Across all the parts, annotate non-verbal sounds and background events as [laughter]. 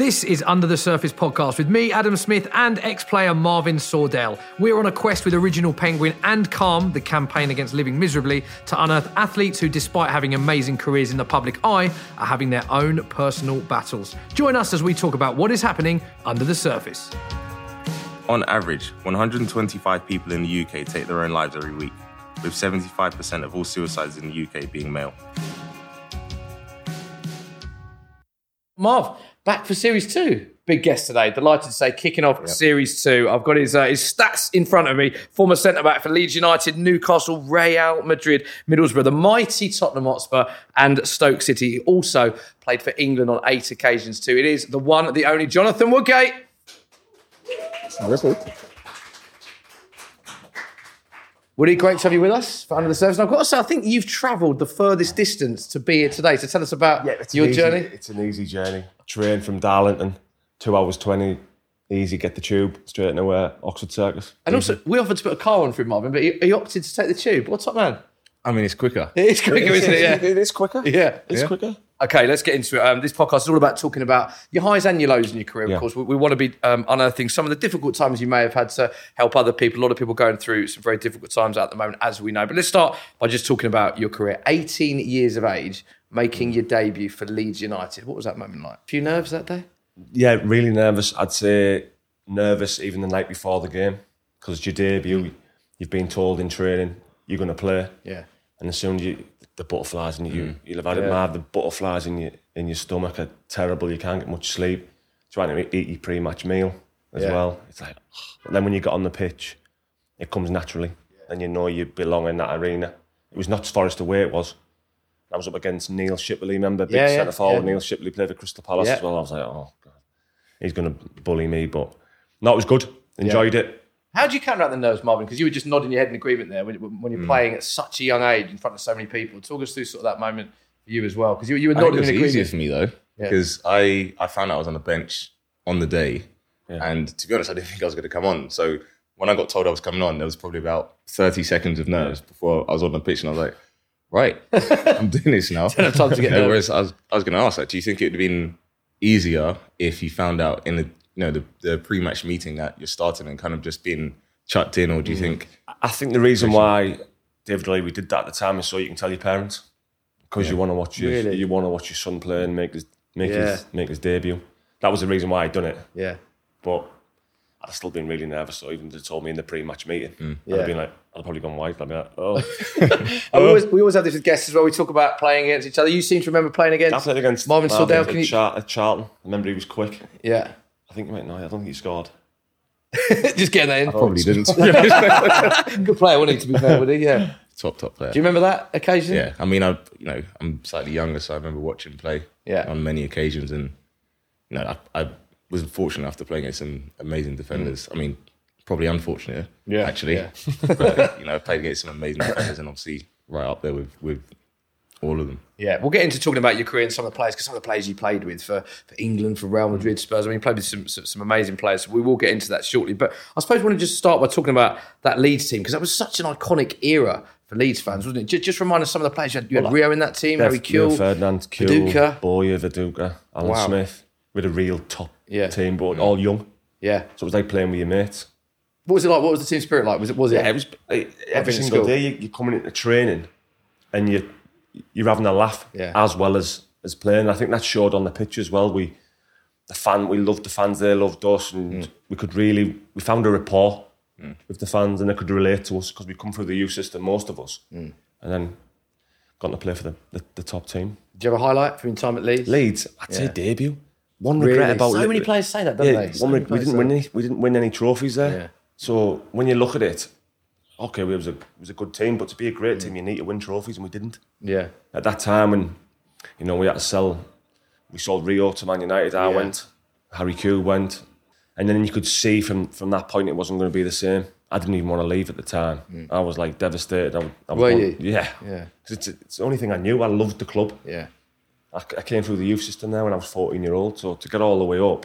This is Under the Surface podcast with me, Adam Smith, and ex player Marvin Sordell. We're on a quest with Original Penguin and Calm, the campaign against living miserably, to unearth athletes who, despite having amazing careers in the public eye, are having their own personal battles. Join us as we talk about what is happening under the surface. On average, 125 people in the UK take their own lives every week, with 75% of all suicides in the UK being male. Marv, back for series two. Big guest today. Delighted to say, kicking off series two. I've got his uh, his stats in front of me. Former centre back for Leeds United, Newcastle, Real Madrid, Middlesbrough, the mighty Tottenham Hotspur, and Stoke City. He also played for England on eight occasions too. It is the one, the only Jonathan Woodgate. Woody, great to have you with us for Under the Surface. And I've got to say, I think you've travelled the furthest distance to be here today. So tell us about it's your easy- journey. It's an easy journey. Train from Darlington, two hours twenty. Easy, get the tube straight into uh, Oxford Circus. And also, we offered to put a car on for him, Marvin, but he, he opted to take the tube. What's up, man? I mean, it's quicker. It's quicker, isn't it? Yeah. it is quicker. Yeah. it's quicker. Okay, let's get into it. Um, this podcast is all about talking about your highs and your lows in your career. Of Yeah. course, we, we want to be um, unearthing some of the difficult times you may have had to help other people. A lot of people going through some very difficult times at the moment, as we know. But let's start by just talking about your career. 18 years of age, making your debut for Leeds United. What was that moment like? A few nerves that day? Yeah, really nervous. I'd say nervous even the night before the game because it's your debut. You've been told in training you're going to play, Yeah. and as soon as you the butterflies in you mm. you'll have had it Yeah. mad. The butterflies in your in your stomach are terrible. You can't get much sleep. Trying to eat your pre-match meal as Yeah. well. It's like, [sighs] but then when you get on the pitch, it comes naturally, and you know you belong in that arena. It was not as far as the way It was. I was up against Neil Shipperley. Remember, big Yeah, yeah, centre forward. yeah. Neil Shipperley played for Crystal Palace Yeah. as well. I was like, oh god, he's going to bully me. But no, it was good. Enjoyed it. How do you counteract the nerves, Marvin? Because you were just nodding your head in agreement there when, when you're hmm. playing at such a young age in front of so many people. Talk us through sort of that moment for you as well, because you, you were I think nodding it in was easier agreement. for me though, because I, I found out I was on the bench on the day, and to be honest, I didn't think I was going to come on. So when I got told I was coming on, there was probably about thirty seconds of nerves before I was on the pitch, and I was like, right, [laughs] I'm doing this now. have time to get [laughs] You. Whereas I was, I was going to ask, like, do you think it would have been easier if you found out in the you know the, the pre-match meeting that you're starting and kind of just being chucked in, or do you mm. think? I think the reason why David O'Leary did that at the time is so you can tell your parents because you want to watch your Really? you want to watch your son play and make his make Yeah. his make his debut. That was the reason why I'd done it. Yeah. But I'd still been really nervous. So even they told me in the pre-match meeting, mm. I'd Yeah. have been like, I'd have probably gone white. I'd be like, oh, [laughs] [laughs] we, um, always, we always have this with guests as well. We talk about playing against each other. You seem to remember playing against. I played against Marvin Sordell, at, can you- Char- at Charlton. I remember he was quick. Yeah. I think he might know. I don't think he scored. [laughs] just getting that in. Probably didn't. Good player, wasn't he? To be fair, would he? Yeah. top top player. Do you remember that occasion? Yeah, I mean, I you know I'm slightly younger, so I remember watching him play. Yeah. on many occasions, and you know I, I was fortunate enough to play against some amazing defenders. I mean, probably unfortunate, Yeah, actually. yeah. [laughs] but you know, I've played against some amazing players, and obviously right up there with with all of them. Yeah, we'll get into talking about your career and some of the players because some of the players you played with for, for England, for Real Madrid, mm. Spurs. I mean, you played with some, some some amazing players. We will get into that shortly. But I suppose we want to just start by talking about that Leeds team because that was such an iconic era for Leeds fans, wasn't it? Just, just remind us some of the players you had. You had Rio in that team, Harry Kewell, Ferdinand, Kewell, Viduka. Bowyer, Viduka, Alan Wow. Smith. With a real top Yeah. team, but mm. all young. Yeah. So it was like playing with your mates. What was it like? What was the team spirit like? Was it? Was it? Yeah, it was every single school. day you, you're coming into training and you you're having a laugh Yeah. as well as as playing. I think that showed on the pitch as well. We the fan we loved the fans, they loved us, and Mm. we could really we found a rapport with the fans, and they could relate to us because we come through the youth system, most of us, Mm. and then got to play for the, the, the top team. Do you have a highlight from your time at Leeds? Leeds, I'd say debut. One Really? regret about so many players say that, don't yeah, they? So one many re- we didn't win any. We didn't win any trophies there. So when you look at it, okay, we was a it was a good team, but to be a great team, you need to win trophies, and we didn't. Yeah. At that time, when you know we had to sell, we sold Rio to Man United. I Yeah. went, Harry Q went, and then you could see from from that point it wasn't going to be the same. I didn't even want to leave at the time. I was like devastated. I, I was Mm. Were you? Yeah, Yeah. It's, it's the only thing I knew. I loved the club. Yeah. I, I came through the youth system there when I was 14 year old. So to get all the way up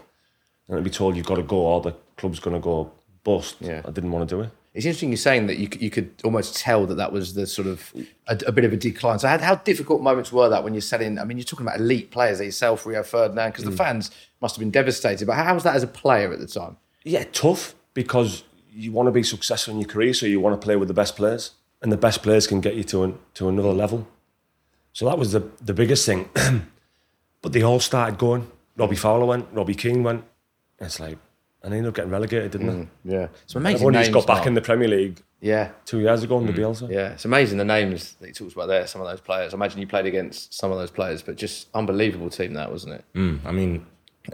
and to be told you've got to go or the club's going to go bust, Yeah. I didn't want to do it. It's interesting you're saying that you, you could almost tell that that was the sort of a, a bit of a decline. So how, how difficult moments were that when you're selling? I mean, you're talking about elite players like yourself, Rio Ferdinand, because the mm. fans must have been devastated. But how was that as a player at the time? yeah, tough because you want to be successful in your career, so you want to play with the best players, and the best players can get you to an, to another mm. level. So that was the the biggest thing. [clears throat] but they all started going. Robbie Fowler went, Robbie Keane went. It's like, and they ended up getting relegated, didn't they? Mm, yeah, it's amazing. Everyone just names, got back Mark. in the Premier League Yeah, two years ago under mm. Bielsa. yeah, it's amazing the names that he talks about there. Some of those players. I imagine you played against some of those players, but just unbelievable team that wasn't it? Mm, I mean,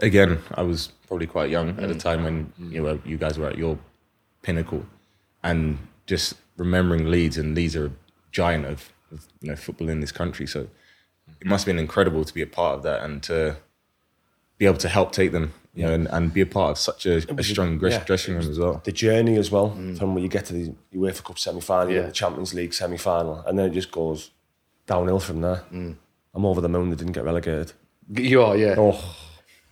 again, I was probably quite young at the mm. time when you know you guys were at your pinnacle, and just remembering Leeds and Leeds are a giant of, of you know football in this country. So it must have been incredible to be a part of that and to be able to help take them, you know, and, and be a part of such a, a strong yeah. dressing room as well. The journey as well, mm. from when you get to the UEFA Cup semi final, Yeah. the Champions League semi final, and then it just goes downhill from there. Mm. I'm over the moon they didn't get relegated. You are, yeah. Oh,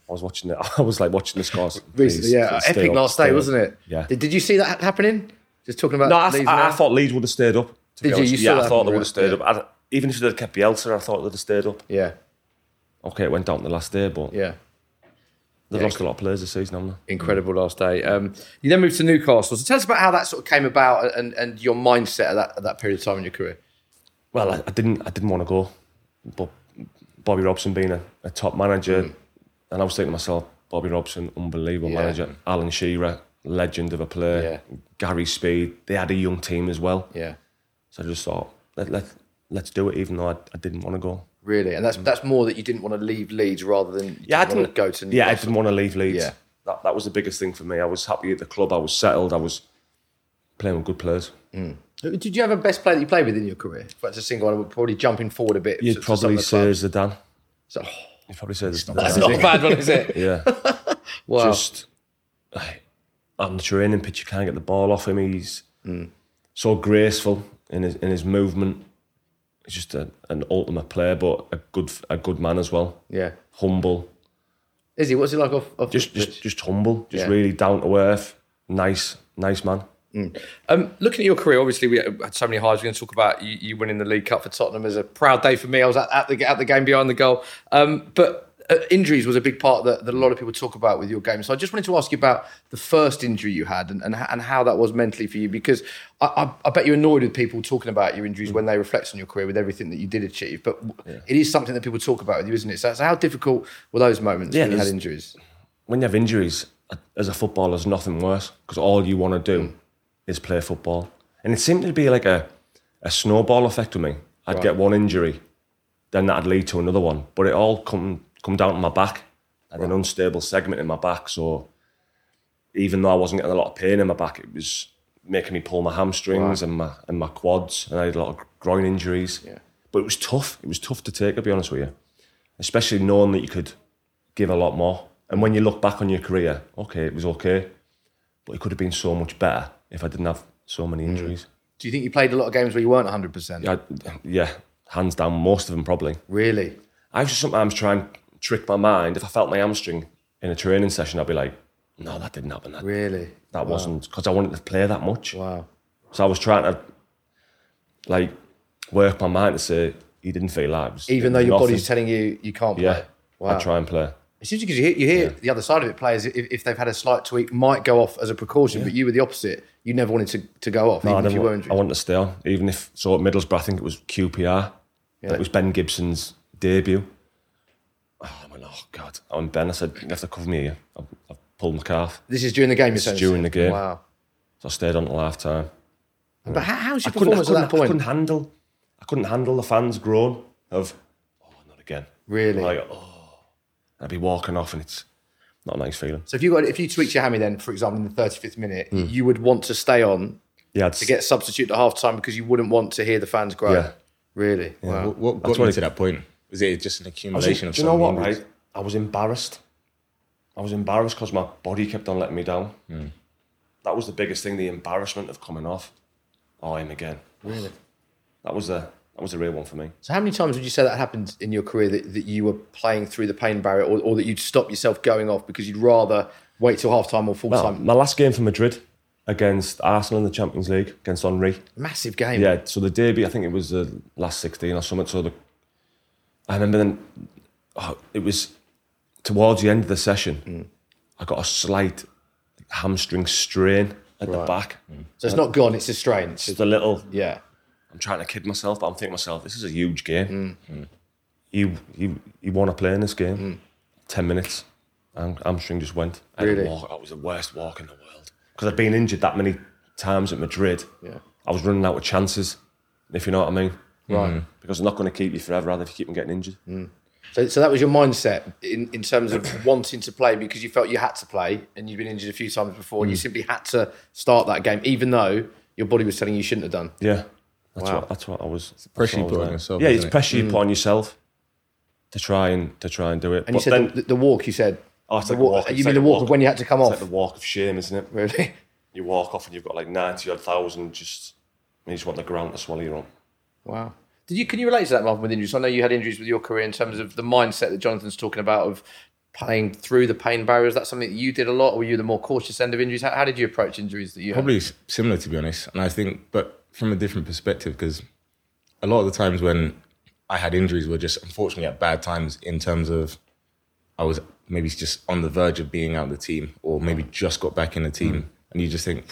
I was watching it. [laughs] I was like watching the scores. [laughs] Recently, yeah, epic up, last day, up. wasn't it? Yeah. Did, did you see that happening? Just talking about No, I, Leeds I, I thought Leeds would have stayed up. to be Did you? You yeah, I thought they would have stayed yeah. up. I, even if they'd kept Bielsa, I thought they'd have stayed up. Yeah, Okay, it went down the last day, but yeah. They've Yeah. lost a lot of players this season, haven't they? Incredible last day. Um, you then moved to Newcastle. So tell us about how that sort of came about and, and your mindset at that, at that period of time in your career. Well, I, I didn't. I didn't want to go, but Bobby Robson being a, a top manager, and I was thinking to myself, Bobby Robson, unbelievable Mm. Yeah. manager. Alan Shearer, legend of a player. Gary Speed. They had a young team as well. Yeah, So I just thought, let let let's do it, even though I, I didn't want to go. Really. And that's mm. that's more that you didn't want to leave Leeds rather than Yeah, I didn't want to go to Newcastle. Yeah, I didn't want to leave Leeds. Yeah. That that was the biggest thing for me. I was happy at the club. I was settled. I was playing with good players. Mm. Did you have a best player that you played with in your career? If that's a single one, I would probably jumping forward a bit. You'd to- to probably the say. Zidane. So, oh, You'd probably say Zidane. that's not a bad one, is it? Yeah. [laughs] Wow. just [sighs] on the training pitch, you can't get the ball off him. He's mm. so graceful in his in his movement. He's just a, an ultimate player, but a good a good man as well. yeah. Humble, Is he? What's he like off, off just the just just humble, just Yeah. really down to earth. Nice, nice man. Um, looking at your career, obviously we had so many highs. We're going to talk about you, you winning the League Cup for Tottenham as a proud day for me. I was at, at the at the game behind the goal, um, but uh, injuries was a big part that, that a lot of people talk about with your game. So I just wanted to ask you about the first injury you had and and, and how that was mentally for you, because I, I, I bet you're annoyed with people talking about your injuries when they reflect on your career with everything that you did achieve. But w it is something that people talk about with you, isn't it? So, so how difficult were those moments Yeah, when you had injuries? When you have injuries, as a footballer, there's nothing worse because all you want to do is play football. And it seemed to be like a, a snowball effect with me. I'd get one injury, then that'd lead to another one. But it all come come down to my back. I had an unstable segment in my back, so even though I wasn't getting a lot of pain in my back, it was making me pull my hamstrings and my and my quads, and I had a lot of groin injuries. Yeah. But it was tough. It was tough to take, to be honest with you, especially knowing that you could give a lot more. And when you look back on your career, okay, it was okay, but it could have been so much better if I didn't have so many mm. injuries. Do you think you played a lot of games where you weren't 100%? I, yeah, hands down, most of them probably. Really? I used to sometimes try and trick my mind. If I felt my hamstring in a training session, I'd be like, no, that didn't happen. That, Really? that wasn't because I wanted to play that much. Wow. So I was trying to like work my mind to say he didn't feel that. Even though your nothing. body's telling you you can't play. yeah, Wow. I try and play. It's interesting because you hear, you hear the other side of it. Players, if, if they've had a slight tweak, might go off as a precaution. But you were the opposite. You never wanted to, to go off, No, I, even if didn't you were want, injured. I wanted to stay on, even if so. At Middlesbrough, I think it was QPR. Yeah. It was Ben Gibson's debut. Oh, I went, oh God! I went Ben. I said, you have to cover me here. I've, I've pulled my calf, this is during the game. You're This is during the game. Wow. so I stayed on till half time. But how, how's your I couldn't, performance couldn't, at that point? I couldn't handle. I couldn't handle the fans' groan of, oh, not again. Really? Like, oh, I'd be walking off, and it's not a nice feeling. so if you got if you tweaked your hammy, then for example in the 35th minute, Hmm. you would want to stay on Yeah, to get substitute at half time because you wouldn't want to hear the fans groan. Yeah. Really? Wow. What, what got That's you to that point? Was it just an accumulation of do you know what, injuries? right? I was embarrassed. I was embarrassed because my body kept on letting me down. Hmm. That was the biggest thing, the embarrassment of coming off. Oh, him again. Really? That was the that was the real one for me. So how many times would you say that happened in your career that, that you were playing through the pain barrier or, or that you'd stop yourself going off because you'd rather wait till half time or full Well, time? my last game for Madrid, against Arsenal in the Champions League against Henri. Massive game. Yeah, so the derby, I think it was the last 16 or something. So the, I remember then, oh, it was towards the end of the session, mm. I got a slight hamstring strain at the Right. back. Mm. So it's not gone, it's a strain. It's Just a little, yeah. I'm trying to kid myself, but I'm thinking to myself, this is a huge game. Mm. You, you, you want to play in this game? 10 minutes, and hamstring just went. I had to Really? walk, that was the worst walk in the world. Because I'd been injured that many times at Madrid. Yeah. I was running out of chances, if you know what I mean. Right. Mm. Because they're not going to keep you forever, either if you keep on getting injured. Mm. So, so that was your mindset in, in terms of [clears throat] wanting to play because you felt you had to play and you'd been injured a few times before. and You mm. simply had to start that game, even though your body was telling you you shouldn't have done. Yeah. That's Wow. what that's what I was. that's pressure what you I put on yourself, Yeah, it's it? pressure you put on yourself to try and to try and do it. And you said the, the walk, you said. Oh, the walk, walk- you mean the the walk, walk- of when you had to come it's off? like the walk of shame, isn't it? really? You walk off and you've got like ninety odd thousand, just you just want the ground to swallow you up. Wow. Did you can you relate to that, Marvin, with injuries? I know you had injuries with your career in terms of the mindset that Jonathan's talking about of playing through the pain barrier. Is that something that you did a lot, or were you the more cautious end of injuries? How, how did you approach injuries that you had? Probably s- similar, to be honest. And I think, but from a different perspective, because a lot of the times when I had injuries were just unfortunately at bad times in terms of I was maybe just on the verge of being out of the team or maybe just got back in the team. Mm. And you just think,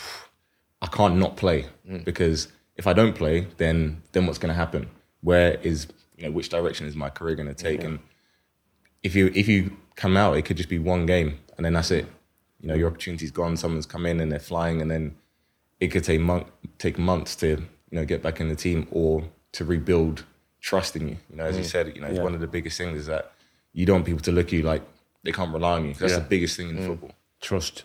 I can't not play mm. because if I don't play, then then what's going to happen? Where is, you know, which direction is my career going to take? And if you if you come out, it could just be one game and then that's it. You know, your opportunity's gone. Someone's come in and they're flying, and then it could take month, take months to you know get back in the team or to rebuild trust in you. You know, as you mm. said, you know, Yeah. one of the biggest things is that you don't want people to look at you like they can't rely on you. That's Yeah. the biggest thing in mm. football. Trust,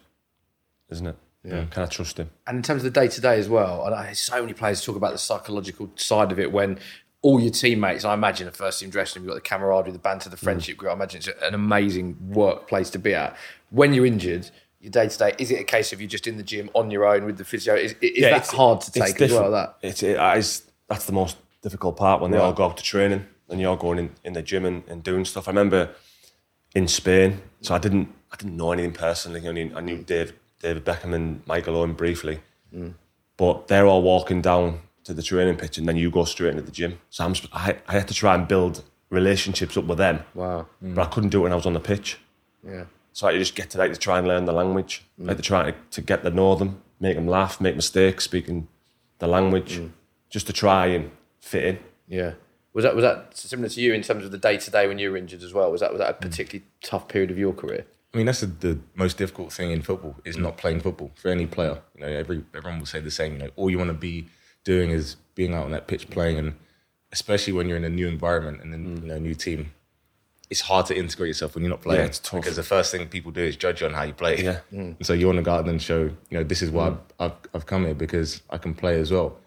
isn't it? Yeah. Mm. Can I trust him? And in terms of the day to day as well, I know so many players talk about the psychological side of it when all your teammates, I imagine a first team dressing room, you've got the camaraderie, the banter, the mm. friendship group. I imagine it's an amazing workplace to be at. When you're injured, your day to day, is it a case of you're just in the gym on your own with the physio? Is, is that it's- hard to take as well? That It's, it is, that's the most difficult part when they all go out to training and you're going in, in the gym and, and doing stuff. I remember in Spain, so I didn't I didn't know anything personally. I, knew, I knew Dave, David Beckham and Michael Owen briefly, mm. but they're all walking down to the training pitch and then you go straight into the gym. So I'm, I, I had to try and build relationships up with them, wow, but I couldn't do it when I was on the pitch. yeah, So I had to just get to like to try and learn the language. I had mm. to try to, to get to know them, make them laugh, make mistakes, speaking the language, mm. just to try and fit in. yeah. Was that was that similar to you in terms of the day to day when you were injured as well? Was that was that a mm. particularly tough period of your career? I mean, that's the, the most difficult thing in football is not playing football for any player. You know, every everyone will say the same. You know, all you want to be doing is being out on that pitch playing, and especially when you're in a new environment and then mm. you know a new team, it's hard to integrate yourself when you're not playing. Yeah, it's tough. because the first thing people do is judge you on how you play. Yeah. Mm. And so you want to go out and show, you know, this is why mm. I've, I've come here because I can play as well.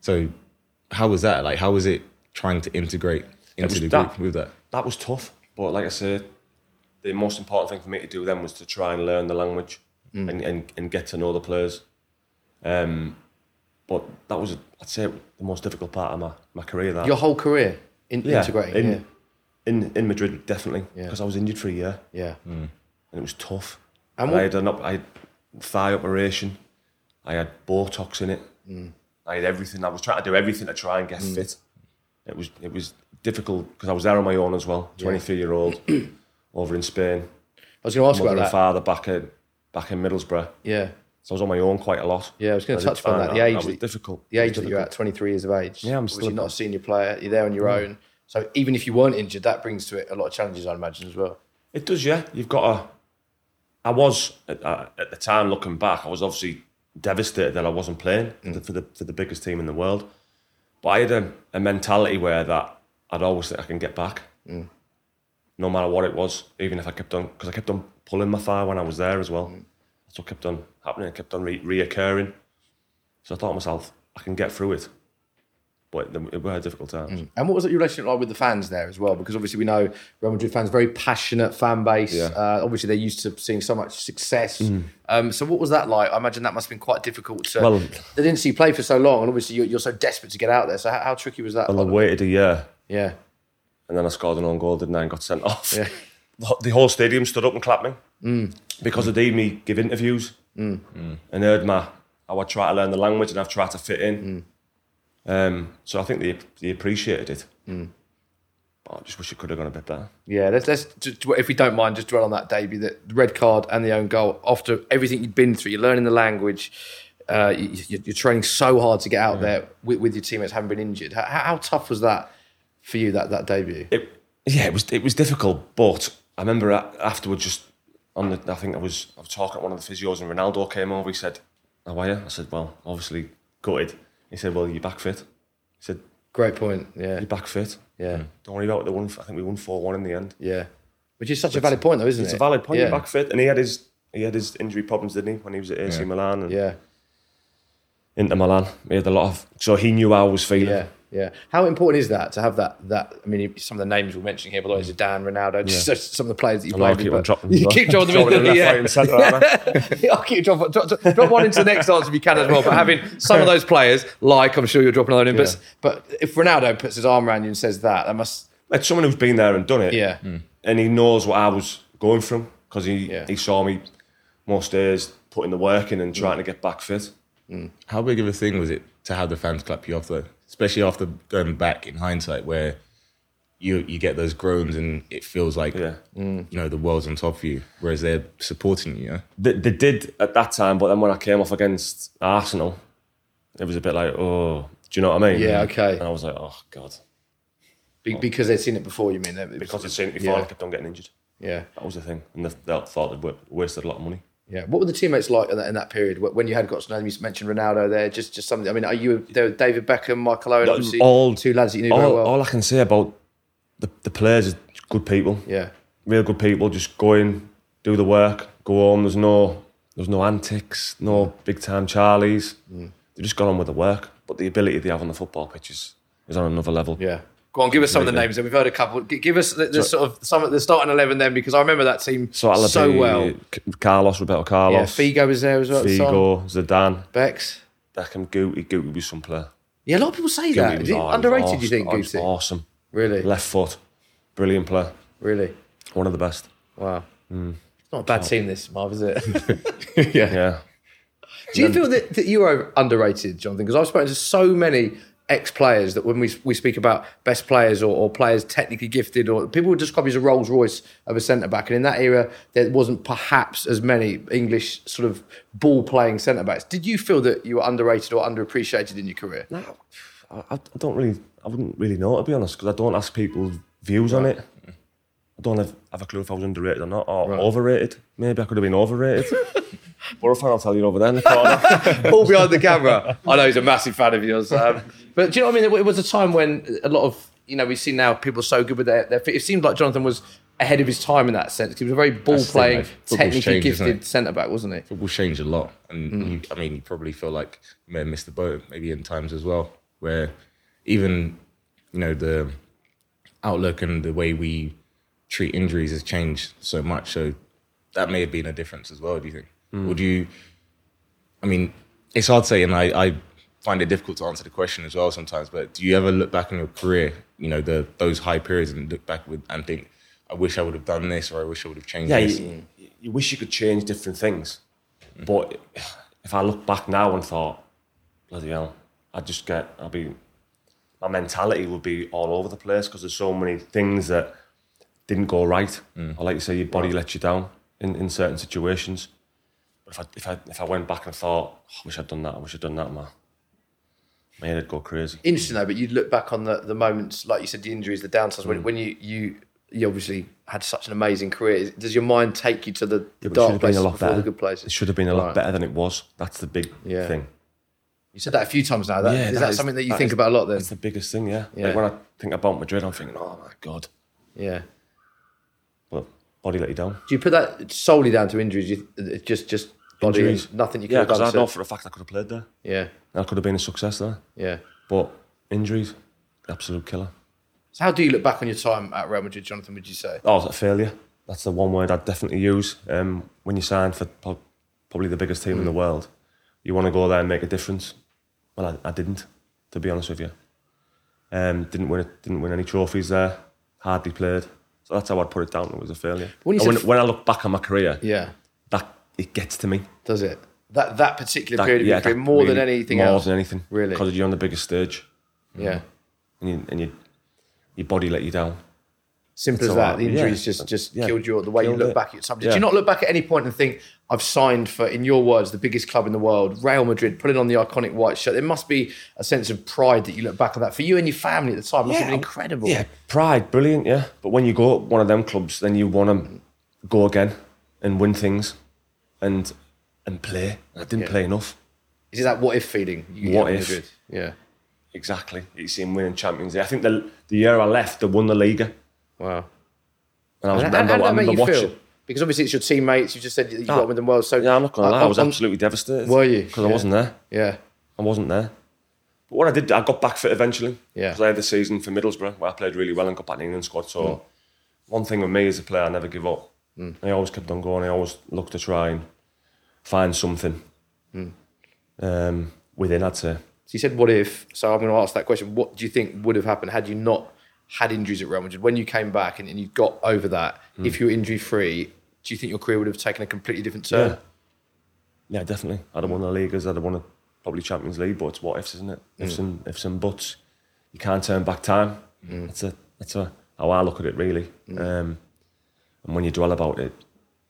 So how was that? Like, how was it trying to integrate into was the that- group with that? That was tough, but like I said, the most important thing for me to do then was to try and learn the language and, and, and get to know the players. Um, but that was, I'd say, the most difficult part of my, my career. That Your whole career in, Yeah, integrating. in, yeah, in in Madrid definitely Yeah. because I was injured for a year yeah. Mm. and it was tough. And And what- I had an op- I had thigh operation. I had Botox in it. Mm. I had everything. I was trying to do everything to try and get mm. fit. It was it was difficult because I was there on my own as well. Twenty three year old over in Spain. I was going to ask Mother about and that. father back in back in Middlesbrough. Yeah, So I was on my own quite a lot. Yeah, I was gonna touch upon that, the age That difficult. the age that you're at, 23 years of age. Yeah, I'm still- not a senior player. You're there on your mm. own. So even if you weren't injured, that brings to it a lot of challenges, I imagine, as well. It does, yeah. You've got to. I was at, uh, at the time looking back. I was obviously devastated that I wasn't playing for, the, mm. for the for the biggest team in the world. But I had a, a mentality where that I'd always think I can get back, mm. no matter what it was. Even if I kept on, because I kept on pulling my thigh when I was there as well. That's what kept on happening. It kept on re- reoccurring. So I thought to myself, I can get through it. But it were difficult times. And what was your relationship like with the fans there as well? Because obviously we know Real Madrid fans, very passionate fan base. Yeah. Uh, obviously they're used to seeing so much success. Um, so what was that like? I imagine that must have been quite difficult. To, Well- they didn't see you play for so long, and obviously you're, you're so desperate to get out there. So how, how tricky was that? And I waited a year yeah, and then I scored an own goal, didn't I, and got sent [laughs] off. Yeah. The whole stadium stood up and clapped me because they'd me give interviews and heard my how I try to learn the language and I've tried to fit in. Um, so I think they they appreciated it. But I just wish it could have gone a bit better. Yeah, let's, let's just, if we don't mind, just dwell on that debut, that the red card and the own goal. After everything you've been through, you're learning the language, uh, you, you're training so hard to get out there with, with your teammates having been injured. How, how tough was that for you, that, that debut? It, yeah, it was it was difficult, but I remember afterwards just on the I think I was I was talking to one of the physios and Ronaldo came over. He said, "How are you?" I said, "Well, obviously gutted." He said, "Well, you're back fit." He said, Great point. Yeah, "You're back fit. yeah, hmm. Don't worry about the one. I think we won four one in the end. yeah. Which is such a valid point, though, isn't It's it? a valid point. Yeah, You're back fit, and he had his he had his injury problems, didn't he, when he was at AC Yeah. Milan and yeah, Inter Milan. He had a lot of, so he knew how I was feeling. yeah, yeah. How important is that to have that? That I mean, some of the names we're mentioning here, by the way, Zidane, Ronaldo, just just some of the players that you I know, I played keep on but- dropping them You keep dropping them Dropping in, them left, yeah. right and centre, aren't [laughs] I'll keep drop, drop, drop, drop one into the next answer if you can as well. But having some of those players, like I'm sure you're dropping another in, but but if Ronaldo puts his arm around you and says that, that must It's someone who's been there and done it. yeah mm. and he knows what I was going through because he Yeah. he saw me most days putting the work in and trying to get back fit. Mm. How big of a thing was it to have the fans clap you off though? Especially after going back in hindsight where you you get those groans and it feels like Yeah. Mm. you know the world's on top of you, whereas they're supporting you. you know? They, they did at that time, but then when I came off against Arsenal, it was a bit like, oh, do you know what I mean? Yeah, okay. And I was like, oh god, Be- oh. because they'd seen it before. You mean because I'd seen it before, Yeah. I kept on getting injured. yeah That was the thing, and they, they thought they'd wasted a lot of money. Yeah. What were the teammates like in that, in that period when you had got to know them? You mentioned Ronaldo there. Just just something. I mean, are you there? David Beckham, Michael Owen, obviously all- two lads that you knew very well. all I can say about the, the players is good people. yeah, real good people. Just go in, do the work, go home. There's no there's no antics, no big time Charlies. Mm. They just got on with the work. But the ability they have on the football pitch is, is on another level. yeah. Go on, give us some of the names. Then we've heard a couple. Give us the, the sort of some of the starting eleven then, because I remember that team So so well. Carlos, Roberto Yeah, Carlos, Figo was there as well. Figo, Zidane, Bex. Beckham, Guti. Guti was some player. Yeah, a lot of people say Guti that. was- Is oh, underrated? awesome. You think was Awesome. Really, Left foot, brilliant player. really. One of the best. Wow. Hmm. It's not a bad team, this Marv, is it? [laughs] [laughs] Yeah. Yeah. Do you feel that, that you are underrated, Jonathan? Because I've spoken to so many ex players that when we, we speak about best players or, or players technically gifted, or people would describe you as a Rolls Royce of a centre back. And in that era, there wasn't perhaps as many English sort of ball playing centre backs. Did you feel that you were underrated or underappreciated in your career? No, I, I don't really, I wouldn't really know to be honest, because I don't ask people's views on it. I don't have, have a clue if I was underrated or not, or overrated. Maybe I could have been overrated. [laughs] but I'll tell you over there in the corner. all behind the camera. I know he's a massive fan of yours. Um, but do you know what I mean? It was a time when a lot of, you know, we see now people are so good with their, their feet. It seemed like Jonathan was ahead of his time in that sense. He was a very ball That's playing, technically changed, gifted centre back, wasn't he? Football's changed a lot, and Mm. you, I mean, you probably feel like you may have missed the boat maybe in times as well, where even you know the outlook and the way we treat injuries has changed so much. So that may have been a difference as well. Do you think? Mm. Would you? I mean, it's hard to say, and I, I find it difficult to answer the question as well sometimes. But do you ever look back on your career, you know, the those high periods, and look back with and think, I wish I would have done this, or I wish I would have changed yeah, this. you, you wish you could change different things. Mm. But if I look back now and thought, bloody hell, I'd just get, I'd be, my mentality would be all over the place because there's so many things that didn't go right. Mm. Or like you say, your body lets you down in, in certain situations. If I, if, I, if I went back and thought, oh, I wish I'd done that, I wish I'd done that, man, my head would go crazy. Interesting though, but you'd look back on the, the moments, like you said, the injuries, the downsides. Mm. when, when you, you you obviously had such an amazing career. Does your mind take you to the, the But it should dark places a lot before better. the good places? It should have been a lot Right. better than it was. That's the big Yeah. thing. You said that a few times now. That, Yeah, is that that, is- something that you that think is- about a lot then? That's the biggest thing, yeah. Yeah. Like when I think about Madrid, I'm thinking, oh my God. Yeah. But body let you down. Do you put that solely down to injuries? You, it's just just Injuries. nothing you could Yeah, have because done. I know for a fact I could have played there. yeah, And I could have been a success there. yeah. But injuries, absolute killer. So how do you look back on your time at Real Madrid, Jonathan? Would you say? Oh, it's a failure. That's the one word I'd definitely use. Um, when you sign for probably the biggest team in the world, you want to go there and make a difference. Well, I, I didn't, to be honest with you. Um, didn't win it, didn't win any trophies there. Hardly played. So that's how I'd put it down. It was a failure. When you And said when, when I look back on my career, Yeah. It gets to me. Does it? That that particular That- period of yeah, your career more than really- anything more else. than anything. Really? because you're on the biggest stage, Yeah. and you, and you, your body let you down. Simple It's as that. The injuries Yeah. just just Yeah. killed you. The way you look it. back at something. Did you not look back at any point and think, "I've signed for," in your words, the biggest club in the world, Real Madrid, putting on the iconic white shirt? There must be a sense of pride that you look back on that for you and your family at the time. It must have been incredible. Yeah, pride, brilliant. Yeah, but when you go one of them clubs, then you want to go again and win things, and and play. I didn't Yeah. play enough. Is it that what if feeling? You What if? Madrid? Yeah. Exactly. You see him winning Champions League. I think the the year I left, they won the Liga, Wow. and I was And remember, how I remember watching. feel? Because obviously it's your teammates. You just said that you Ah. got with them well. So Yeah, I'm not gonna lie. I was on- absolutely devastated. Were you? Because Yeah. I wasn't there. Yeah. I wasn't there. But what I did, I got back fit eventually. Yeah. Because I had the season for Middlesbrough where I played really well and got back in the England squad. So Mm. one thing with me as a player, I never give up. I always kept on going. I always looked to try and find something Mm. um, within, I'd say. So you said, "What if?" So I'm going to ask that question. What do you think would have happened had you not had injuries at Real Madrid? When you came back and, and you got over that, Hmm. if you were injury free, do you think your career would have taken a completely different turn? Yeah. Yeah, definitely. I'd have won the leagues. I'd have won a, probably Champions League. But it's what ifs, isn't it? Ifs and ifs and buts. You can't turn back time. That's a that's a how I look at it really. Um, and when you dwell about it,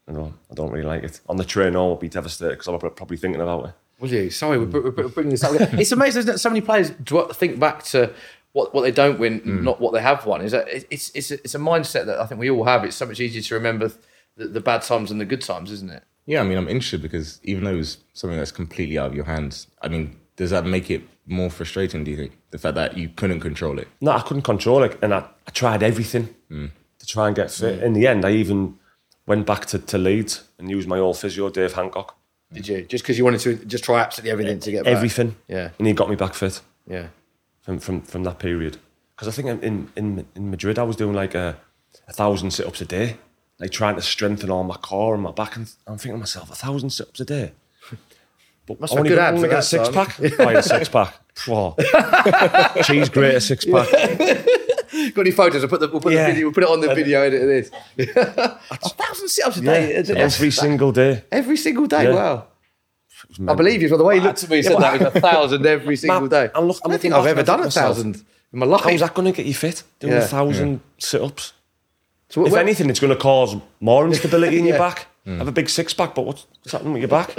you know, I don't really like it. On the train, I'll be devastated because I'm probably thinking about it. Will you? Sorry, we're, we're, we're bringing this up. again. [laughs] it's amazing isn't it? so many players dw- think back to what, what they don't win, mm. not what they have won. Is that it's it's a, it's a mindset that I think we all have. It's so much easier to remember the, the bad times and the good times, isn't it? Yeah, I mean, I'm interested because even though it's something that's completely out of your hands, I mean, does that make it more frustrating, do you think? The fact that you couldn't control it? No, I couldn't control it, and I, I tried everything mm. to try and get fit. Mm. In the end, I even went back to, to Leeds and used my old physio, Dave Hancock. Did you just because you wanted to just try absolutely everything to get back? Everything. Yeah. And he got me back fit. Yeah. from from, from that period. Because I think in, in in Madrid I was doing like a, a thousand sit ups a day, like trying to strengthen all my core and my back. And I'm thinking to myself, a thousand sit ups a day. [laughs] But Must only good got, abs only got a six pack. Had a six pack. Cheese grater six pack. Got any photos? We'll put the we'll put Yeah. the video. We'll put it on the video edit of this. [laughs] a thousand sit-ups a day. Yeah, That's- every single day. every single day. Yeah. Wow. I believe you. Well, the way he looked at me, you said that was a thousand [laughs] every single day. I'm look- I don't think I've ever done a thousand in my life. How's that going to get you fit? Doing a thousand sit ups. So If anything, it's going to cause more instability in your [laughs] back. Hmm. Have a big six pack, but what's, what's happening with your back?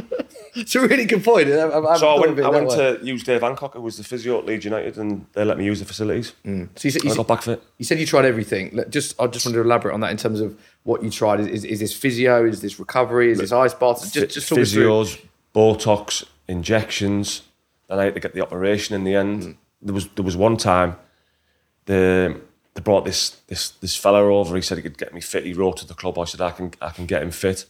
It's a really good point. I, I, So I went, I went way. to use Dave Hancock, who was the physio at Leeds United, and they let me use the facilities. So you said, you, I got back fit. you said you tried everything. Just I just wanted to elaborate on that in terms of what you tried. Is, is, is this physio? Is this recovery? Is this ice baths? Just just talk. Physios, Botox, injections. Then I had to get the operation in the end. Mm. There was there was one time the they brought this this this fella over. He said he could get me fit. He wrote to the club. I said I can I can get him fit,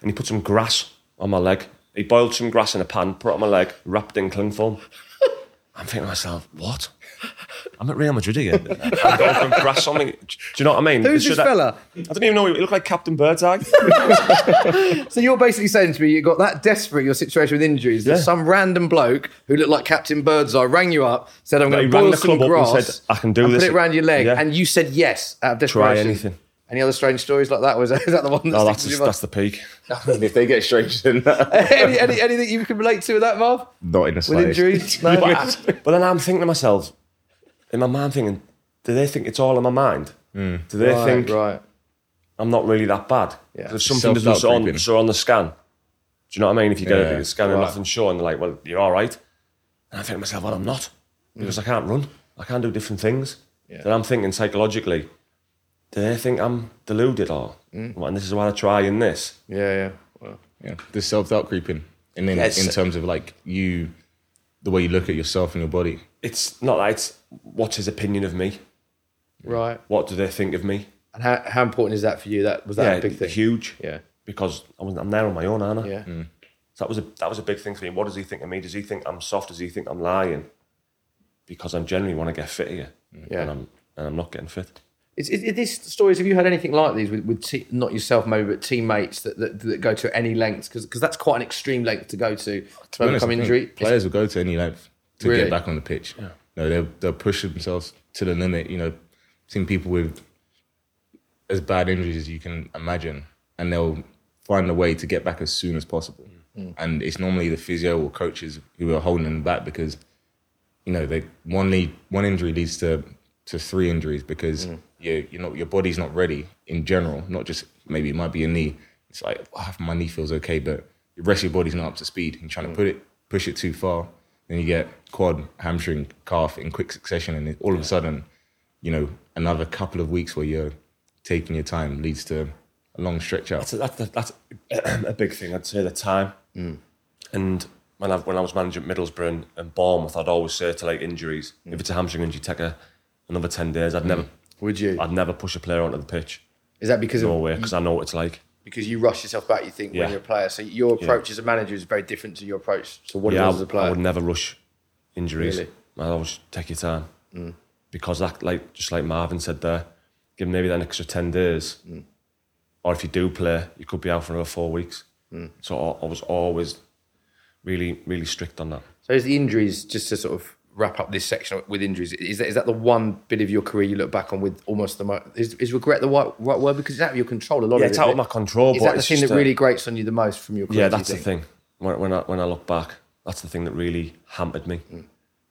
and he put some grass on my leg. He boiled some grass in a pan, put it on my leg, wrapped in cling film. [laughs] I'm thinking to myself, what? I'm at Real Madrid again. [laughs] I'm going from grass on me. Do you know what I mean? Who's Should this I- fella? I don't even know. He looked like Captain Birdseye. [laughs] So you're basically saying to me you got that desperate your situation with injuries that Yeah. some random bloke who looked like Captain Birdseye rang you up, said I'm going to boil some grass said, "I can do and this." put it around your leg, Yeah. and you said yes out of Try desperation. anything. Any other strange stories like that? Was that, [laughs] is that the one? No, sticks that's that's the peak. [laughs] If they get strange, then [laughs] mind? any, any, anything you can relate to with that, Marv? not in the With slightest. injuries? No. But, I- but then I'm thinking to myself, in my mind, thinking, do they think it's all in my mind? Hmm. Do they right, think right. I'm not really that bad? Yeah. If something doesn't Self-doubt on, on the scan, do you know what I mean? If you get Yeah. a scan and Right. nothing's showing, they're like, well, you're all right. And I think to myself, well, I'm not hmm. because I can't run. I can't do different things. Yeah. Then I'm thinking psychologically, do they think I'm deluded or, mm. and this is why I try in this? Yeah, yeah. Well, Yeah, the self doubt creeping, and then Yes. in terms of like you, the way you look at yourself and your body. It's not like it's what's his opinion of me? right. What do they think of me? And how, how important is that for you? That was that yeah, a big thing? huge. Yeah, because I was, I'm there on my own, aren't I? yeah. Mm. So that was a that was a big thing for me. What does he think of me? Does he think I'm soft? Does he think I'm lying? Because I generally want to get fit here, Yeah. and I'm and I'm not getting fit. Is, is, is this stories? Have you had anything like these with, with te- not yourself maybe, but teammates that, that, that go to any lengths? Because that's quite an extreme length to go to to To be honest, overcome injury. Players will go to any length to Really? get back on the pitch. No, they'll they'll push themselves to the limit. You know, seen people with as bad injuries as you can imagine, and they'll find a way to get back as soon as possible. Mm. and it's normally the physio or coaches who are holding them back because you know they one lead one injury leads to to three injuries because mm. you you know your body's not ready in general. Not just maybe it might be a knee. It's like oh, my knee feels okay, but the rest of your body's not up to speed. You're trying to mm. put it push it too far, then you get quad, hamstring, calf in quick succession, and all of a sudden, you know, another couple of weeks where you're taking your time leads to a long stretch out. That's, that's, that's [clears throat] a big thing. I'd say the time. Mm. And when I, when I was managing Middlesbrough and, and Bournemouth, I'd always say to like injuries, if it's a hamstring injury, take a, another 10 days. I'd never mm. Would you? I'd never push a player onto the pitch. Is that because No of way, because I know what it's like. because you rush yourself back? You think when you're a player, so your approach as a manager is very different to your approach to what yeah, it I, was as a player. I would never rush injuries. Really? I'd always take your time. Mm. Because that, like just like Marvin said there, give maybe that extra 10 days. Mm. Or if you do play, you could be out for another four weeks. So I, I was always really, really strict on that. So is the injuries just to sort of wrap up this section with injuries? Is that, is that the one bit of your career you look back on with almost the most? Is, is regret the right, right word because it's out of your control? A lot Yeah, of it's it, out of my control. Is but that the thing that a- really grates on you the most from your career? Yeah, that's the thing. When, when I when I look back, that's the thing that really hampered me, Mm.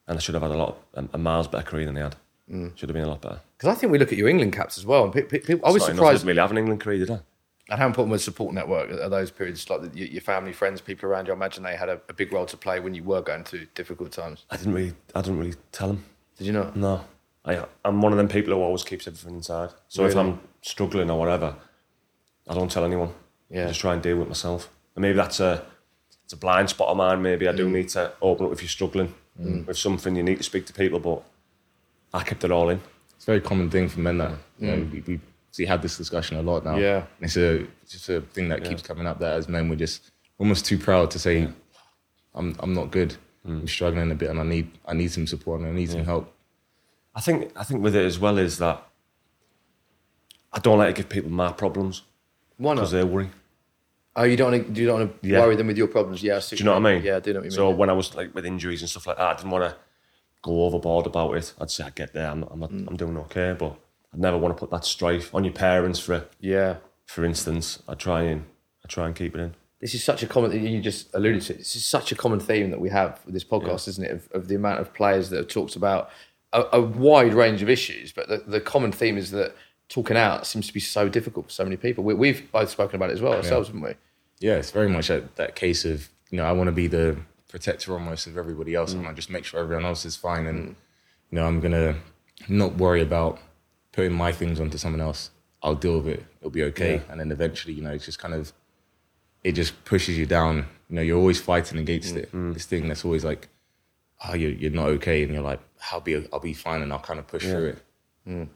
and I should have had a lot, a, a miles better career than I had. Mm. Should have been a lot better. Because I think we look at your England caps as well, and pe- pe- people, I was It's not enough surprised to really have an England career, did I? And how important was the support network at those periods? Like the, your your family, friends, people around you. I imagine they had a, a big role to play when you were going through difficult times. I didn't really, I didn't really tell them. Did you not? No, I, I'm one of them people who always keeps everything inside. So if I'm struggling or whatever, I don't tell anyone. Yeah. I just try and deal with myself. And maybe that's a, it's a blind spot of mine. Maybe I Mm. do need to open up if you're struggling with something. You need to speak to people, but I kept it all in. It's a very common thing for men that you know, we, we see have this discussion a lot now. Yeah. it's a it's just a thing that keeps coming up that as men we're just almost too proud to say I'm I'm not good. I'm struggling a bit and I need I need some support and I need some help. I think I think with it as well is that I don't like to give people my problems Why not? because not? they worry. Oh, you don't want to, you don't want to Yeah. worry them with your problems. Yeah, Do you know what I mean? Yeah, I do know what you mean. So when I was like with injuries and stuff like that, I didn't want to go overboard about it. I'd say I get there, I'm, I'm, Mm. I'm doing okay, but I'd never want to put that strife on your parents. For it. yeah. for instance, I try and I try and keep it in. This is such a common. You just alluded to. it. This is such a common theme that we have with this podcast, isn't it? Of, of the amount of players that have talked about a, a wide range of issues, but the, the common theme is that talking out seems to be so difficult for so many people. We, we've both spoken about it as well ourselves, haven't we? Yeah, it's very much that, that case of you know I want to be the protector almost of everybody else. Mm. I want to just make sure everyone else is fine, and mm. you know I'm gonna not worry about putting my things onto someone else. I'll deal with it. It'll be okay. Yeah. And then eventually, you know, it's just kind of it just pushes you down. You know, you're always fighting against it. Mm-hmm. This thing that's always like, oh, you're, you're not okay, and you're like, I'll be I'll be fine, and I'll kind of push through it. Mm.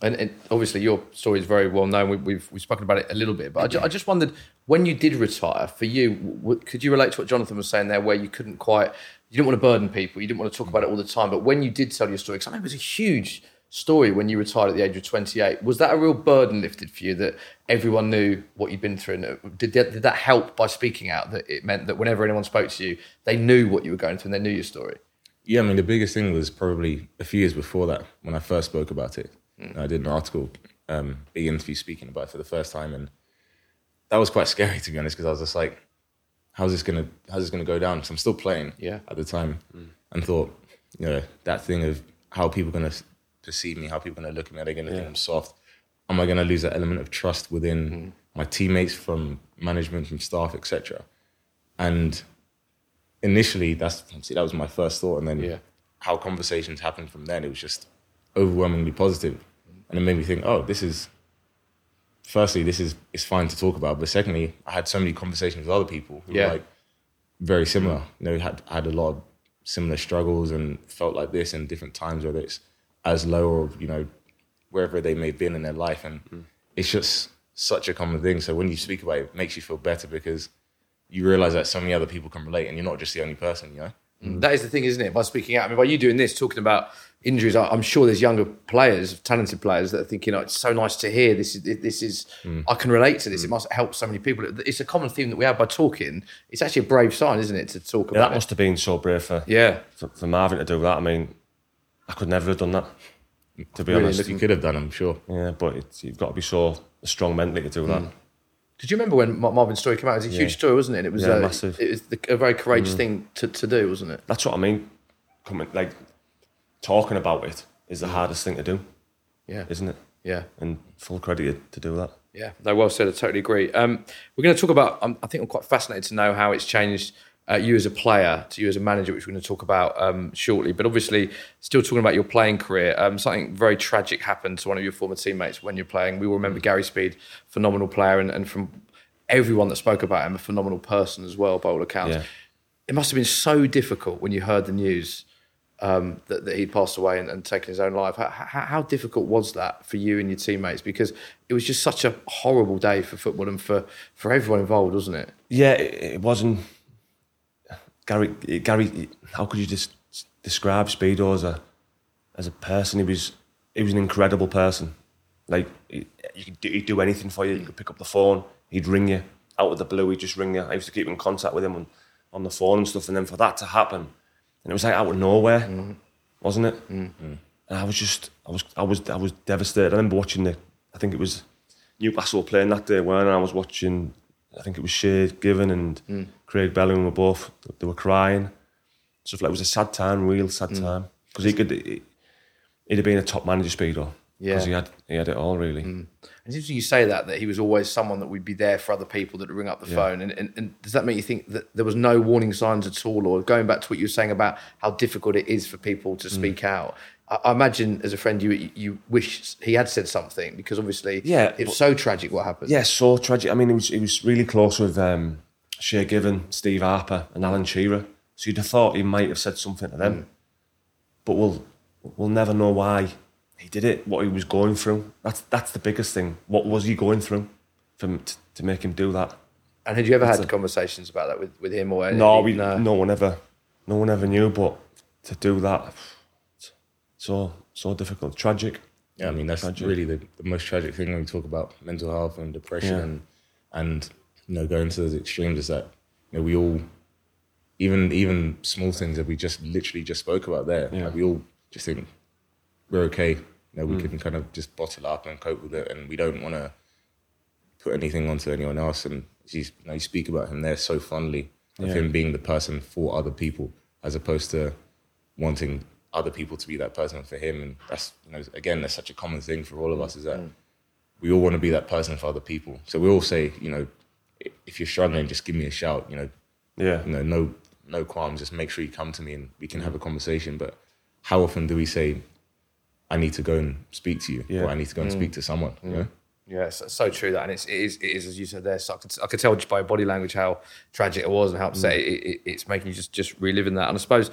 And, and obviously, your story is very well known. We, we've we've spoken about it a little bit, but I, ju- I just wondered when you did retire. For you, w- could you relate to what Jonathan was saying there, where you couldn't quite, you didn't want to burden people, you didn't want to talk about it all the time, but when you did tell your story, because I know it was a huge story when you retired at the age of twenty eight. Was that a real burden lifted for you that everyone knew what you'd been through? And uh, did that, did that help by speaking out? That it meant that whenever anyone spoke to you, they knew what you were going through and they knew your story. Yeah, I mean, the biggest thing was probably a few years before that when I first spoke about it. Hmm. I did an article, um, big interview speaking about it for the first time, and that was quite [laughs] scary to be honest because I was just like, "How's this gonna How's this gonna go down?" Because I'm still playing Yeah. at the time, hmm. and thought, you know, that thing of how people gonna perceive me, how people gonna look at me, are they gonna think I'm soft? Am I gonna lose that element of trust within mm. my teammates, from management, from staff, etc. And initially, that's see, that was my first thought, and then Yeah. how conversations happened from then, it was just overwhelmingly positive, and it made me think, oh, this is. Firstly, this is it's fine to talk about, but secondly, I had so many conversations with other people who Yeah. were like very similar. You know, had had a lot of similar struggles and felt like this in different times, whether it's as low or you know wherever they may have been in their life, and it's just such a common thing. So when you speak about it, it makes you feel better because you realize that so many other people can relate, and you're not just the only person. You know. Mm. That is the thing, isn't it? By speaking out, I mean, by you doing this, talking about injuries, I'm sure there's younger players, talented players, that are thinking, "Oh, it's so nice to hear. This is, this is, mm. I can relate to this. It mm. must help so many people." It's a common theme that we have by talking. It's actually a brave sign, isn't it, to talk Yeah, about that must have been so brave for. Yeah, for for Marvin to do that. I mean, I could never have done that. To be Really honest, You could have done, I'm sure. yeah, but it's, you've got to be so strong mentally to do that. Did you remember when Mar- Marvin's story came out? It was a huge story, wasn't it? And it was Yeah, uh, massive. It was the, a very courageous thing to, to do, wasn't it? That's what I mean. Coming like talking about it is the hardest thing to do, Yeah, isn't it? yeah. And full credit to do that. Yeah, no, well said. I totally agree. Um, we're going to talk about. Um, I think I'm quite fascinated to know how it's changed uh, you as a player to you as a manager, which we're going to talk about um, shortly. But obviously, still talking about your playing career. Um, something very tragic happened to one of your former teammates when you're playing. We all remember Gary Speed, phenomenal player, and, and from everyone that spoke about him, a phenomenal person as well, by all accounts. Yeah. It must have been so difficult when you heard the news um, that, that he'd passed away and, and taken his own life. How, how, how difficult was that for you and your teammates? Because it was just such a horrible day for football and for, for everyone involved, wasn't it? Yeah, it, it wasn't. Gary, Gary, how could you just describe Speedo as a as a person? He was he was an incredible person. Like he, you could do, he'd do anything for you. You could pick up the phone, he'd ring you out of the blue. He'd just ring you. I used to keep in contact with him on, on the phone and stuff. And then for that to happen, and it was like out of nowhere, wasn't it? Mm-hmm. And I was just, I was, I was, I was devastated. I remember watching the, I think it was Newcastle playing that day, weren't I? I was watching, I think it was Shay Given and hmm. Craig Bellamy were both, they were crying. Stuff like it was a sad time, real sad hmm. time. Because he could, he, he'd have been a top manager, Speedo. Yeah. Because he had, he had it all, really. And it's interesting you say that, that he was always someone that would be there for other people that would ring up the phone. And, and, and does that make you think that there was no warning signs at all? Or going back to what you were saying about how difficult it is for people to speak out, I, imagine as a friend, you you wish he had said something because obviously Yeah, it's so tragic what happened. Yeah, so tragic. I mean, he was, he was really close with um, Shay Given, Steve Harper, and Alan Shearer. So you'd have thought he might have said something to them. But we'll, we'll never know why he did it, what he was going through. That's, that's the biggest thing. What was he going through for, to, to make him do that? And had you ever had conversations about that with, with him or No, we, no. no one ever, no one ever knew. But to do that, so so difficult, tragic. Yeah, I mean that's Tragic. really the, the most tragic thing when we talk about mental health and depression Yeah. and and you know going to those extremes is that you know we all even even small things that we just literally just spoke about there Yeah. like we all just think we're okay you know Mm. we can kind of just bottle up and cope with it and we don't want to put anything onto anyone else and you, you know you speak about him there so fondly of Yeah. him being the person for other people as opposed to wanting other people to be that person for him. And that's you know again that's such a common thing for all of us is that mm. we all want to be that person for other people. So we all say you know if you're struggling just give me a shout you know? Yeah, you know no no qualms just make sure you come to me and we can have a mm. conversation. But how often do we say i need to go and speak to you Yeah. or i need to go and mm. speak to someone you know? Yeah, it's so true that, and it's, it is, it is as you said there. So I, could, I could tell just by body language how tragic it was and how upset it, it, it's making you just just reliving that. And I suppose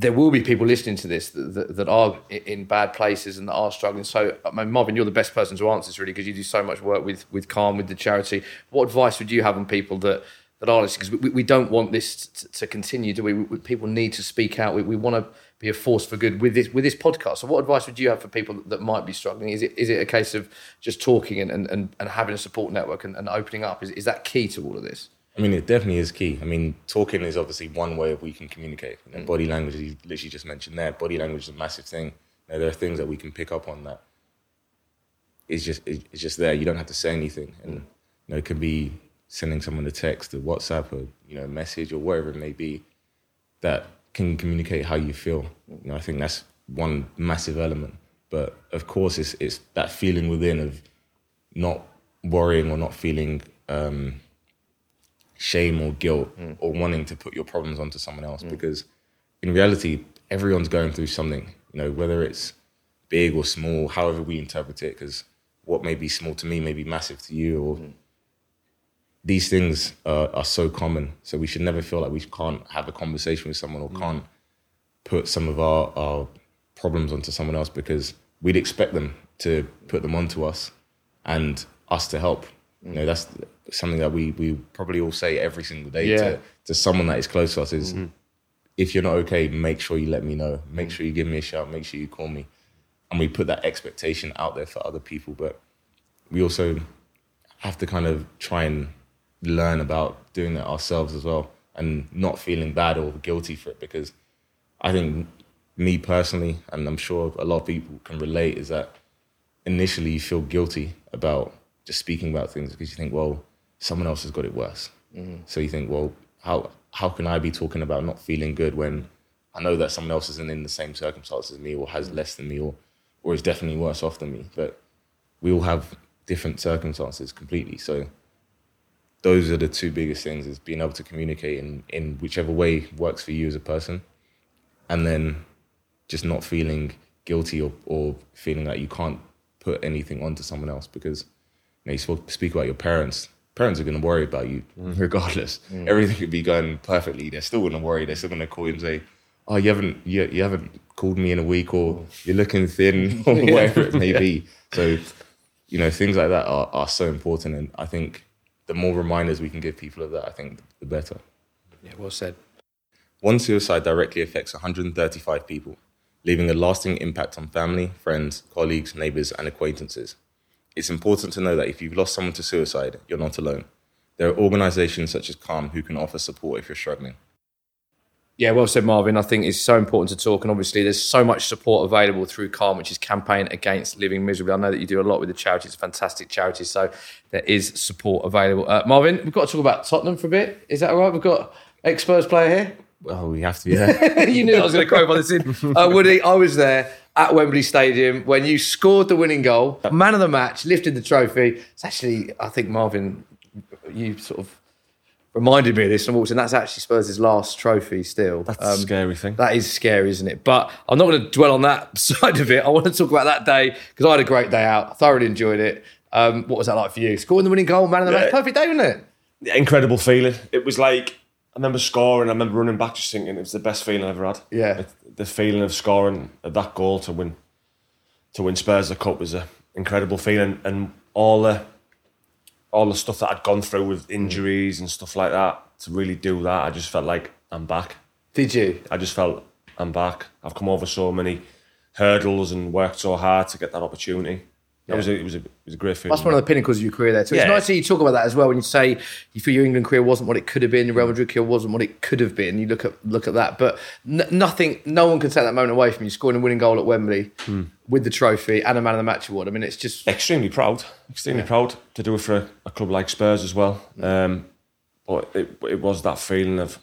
there will be people listening to this that, that, that are in bad places and that are struggling. So, I mean, Marvin, you're the best person to answer this really because you do so much work with with Calm with the charity. What advice would you have on people that that are listening? Because we, we don't want this to, to continue, do we? we? People need to speak out. We, we want to be a force for good with this with this podcast. So, what advice would you have for people that might be struggling? Is it is it a case of just talking and and, and, and having a support network and, and opening up? Is, is that key to all of this? I mean, it definitely is key. I mean, talking is obviously one way of we can communicate. You know, Body language, you literally just mentioned there. Body language is a massive thing. You know, there are things that we can pick up on that is just it- it's just there. You don't have to say anything, and you know, it can be sending someone a text, a WhatsApp, or you know, a message, or whatever it may be, that can communicate how you feel. You know, I think that's one massive element. But of course, it's it's that feeling within of not worrying or not feeling. Um, shame or guilt mm. or wanting to put your problems onto someone else mm. because in reality everyone's going through something you know whether it's big or small however we interpret it because what may be small to me may be massive to you or mm. these things uh, are so common. So we should never feel like we can't have a conversation with someone or can't put some of our, our problems onto someone else because we'd expect them to put them onto us and us to help. You know, that's something that we, we probably all say every single day Yeah. to, to someone that is close to us is mm-hmm. if you're not okay, make sure you let me know. Make mm. sure you give me a shout. Make sure you call me. And we put that expectation out there for other people. But we also have to kind of try and learn about doing that ourselves as well and not feeling bad or guilty for it because I think me personally, and I'm sure a lot of people can relate, is that initially you feel guilty about just speaking about things because you think, well, someone else has got it worse. Mm-hmm. So you think, well, how how can I be talking about not feeling good when I know that someone else isn't in the same circumstances as me or has less than me or or is definitely worse off than me. But we all have different circumstances completely. So those are the two biggest things is being able to communicate in, in whichever way works for you as a person. And then just not feeling guilty or, or feeling like you can't put anything onto someone else because you, speak about your parents. Parents are going to worry about you mm. regardless. Mm. Everything could be going perfectly. They're still going to worry. They're still going to call you and say, "Oh, you haven't you, you haven't called me in a week, or mm. you're looking thin, [laughs] or [laughs] whatever it may be." [laughs] So, you know, things like that are, are so important, and I think the more reminders we can give people of that, I think the better. Yeah, well said. One suicide directly affects 135 people, leaving a lasting impact on family, friends, colleagues, neighbours, and acquaintances. It's important to know that if you've lost someone to suicide, you're not alone. There are organisations such as Calm who can offer support if you're struggling. Yeah, well said, Marvin. I think it's so important to talk, and obviously, there's so much support available through Calm, which is Campaign Against Living Miserably. I know that you do a lot with the charity; it's a fantastic charity, so there is support available. Uh, Marvin, we've got to talk about Tottenham for a bit. Is that all right? We've got ex Spurs player here. Well, we have to, yeah. [laughs] you knew I was going to quote by this in. Uh, Woody, I was there at Wembley Stadium when you scored the winning goal, man of the match, lifted the trophy. It's actually, I think, Marvin, you sort of reminded me of this and walked in. That's actually Spurs' last trophy still. That's Um, a scary thing. That is scary, isn't it? But I'm not going to dwell on that [laughs] side of it. I want to talk about that day because I had a great day out. I thoroughly enjoyed it. Um, what was that like for you? Scoring the winning goal, man of the match, perfect day, wasn't it? incredible feeling. It was like I remember scoring. I remember running back, just thinking it was the best feeling I ever had. Yeah. It- the feeling of scoring that goal to win, to win Spurs the cup was an incredible feeling, and all the, all the stuff that I'd gone through with mm. injuries and stuff like that to really do that, I just felt like I'm back. Did you? I just felt I'm back. I've come over so many hurdles and worked so hard to get that opportunity. That was a, it was a it was a great feeling. That's one of the pinnacles of your career there. So it's Yeah. nice that you talk about that as well when you say you feel your England career wasn't what it could have been, your Real Madrid career wasn't what it could have been. You look at look at that, but n- nothing, no one can take that moment away from you. Scoring a winning goal at Wembley Hmm. with the trophy and a man of the match award. I mean, it's just extremely proud, extremely proud to do it for a, a club like Spurs as well. Um, but it, it was that feeling of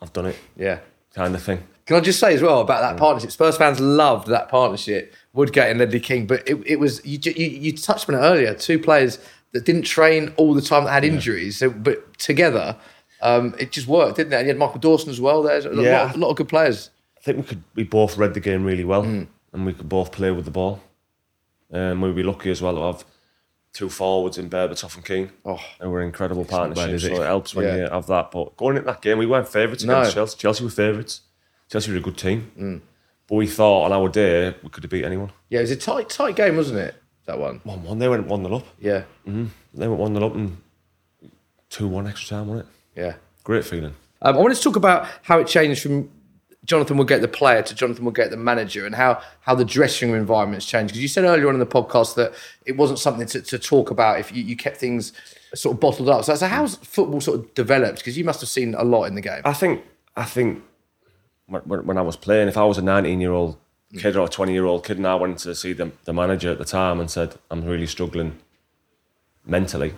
I've done it yeah. kind of thing. Can I just say as well about that partnership? Spurs fans loved that partnership, Woodgate and Ledley King. But it, it was you, you, you touched on it earlier. Two players that didn't train all the time that had injuries, so, but together um, it just worked, didn't it? And you had Michael Dawson as well. There's a, Yeah. lot, a lot of good players. I think we could we both read the game really well, and we could both play with the ball. Um, we'd be lucky as well to have two forwards in Berbatov and Keane. Oh. and we're incredible partnerships, so it helps when Yeah. you have that. But going into that game, we weren't favourites No. against Chelsea. Chelsea were favourites. Chelsea were a good team, but we thought on our day we could have beat anyone. Yeah, it was a tight, tight game, wasn't it? That one. One one, they went one 0 up. Yeah, They went one 0 up and two one extra time, wasn't it? yeah. Great feeling. Um, I wanted to talk about how it changed from Jonathan Woodgate the player, to Jonathan Woodgate the manager, and how how the dressing room environment's changed. Because you said earlier on in the podcast that it wasn't something to, to talk about if you, you kept things sort of bottled up. So, so how's football sort of developed? Because you must have seen a lot in the game. I think I think when, when when I was playing, if I was a 19 year old kid or a 20 year old kid, and I went to see the, the manager at the time and said, "I'm really struggling mentally,"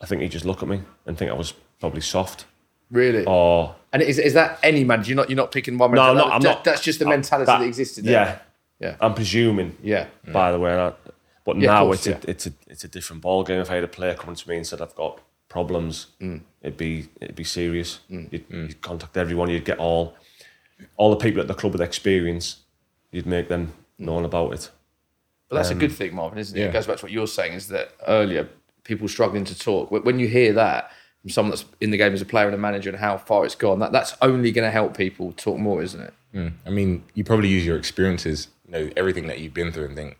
I think he'd just look at me and think I was probably soft Really? or And is, is that any manager? You're not you're not picking one manager. no, I'm not. I'm that- not. That's just the mentality that, existed. There. Yeah, Yeah. I'm presuming. Yeah. By the way, I, but Yeah, now course, it's a, it's a it's a different ball game. If I had a player coming to me and said I've got problems, Mm. it'd be it'd be serious. You'd, you'd contact everyone. You'd get all all the people at the club with experience. You'd make them mm. known about it. But that's a um, good thing, Marvin, isn't it? It goes back to what you're saying is that earlier, people struggling to talk. When when you hear that from someone that's in the game as a player and a manager and how far it's gone, that, that's only going to help people talk more, isn't it? Hmm. I mean, you probably use your experiences, you know, everything that you've been through and think,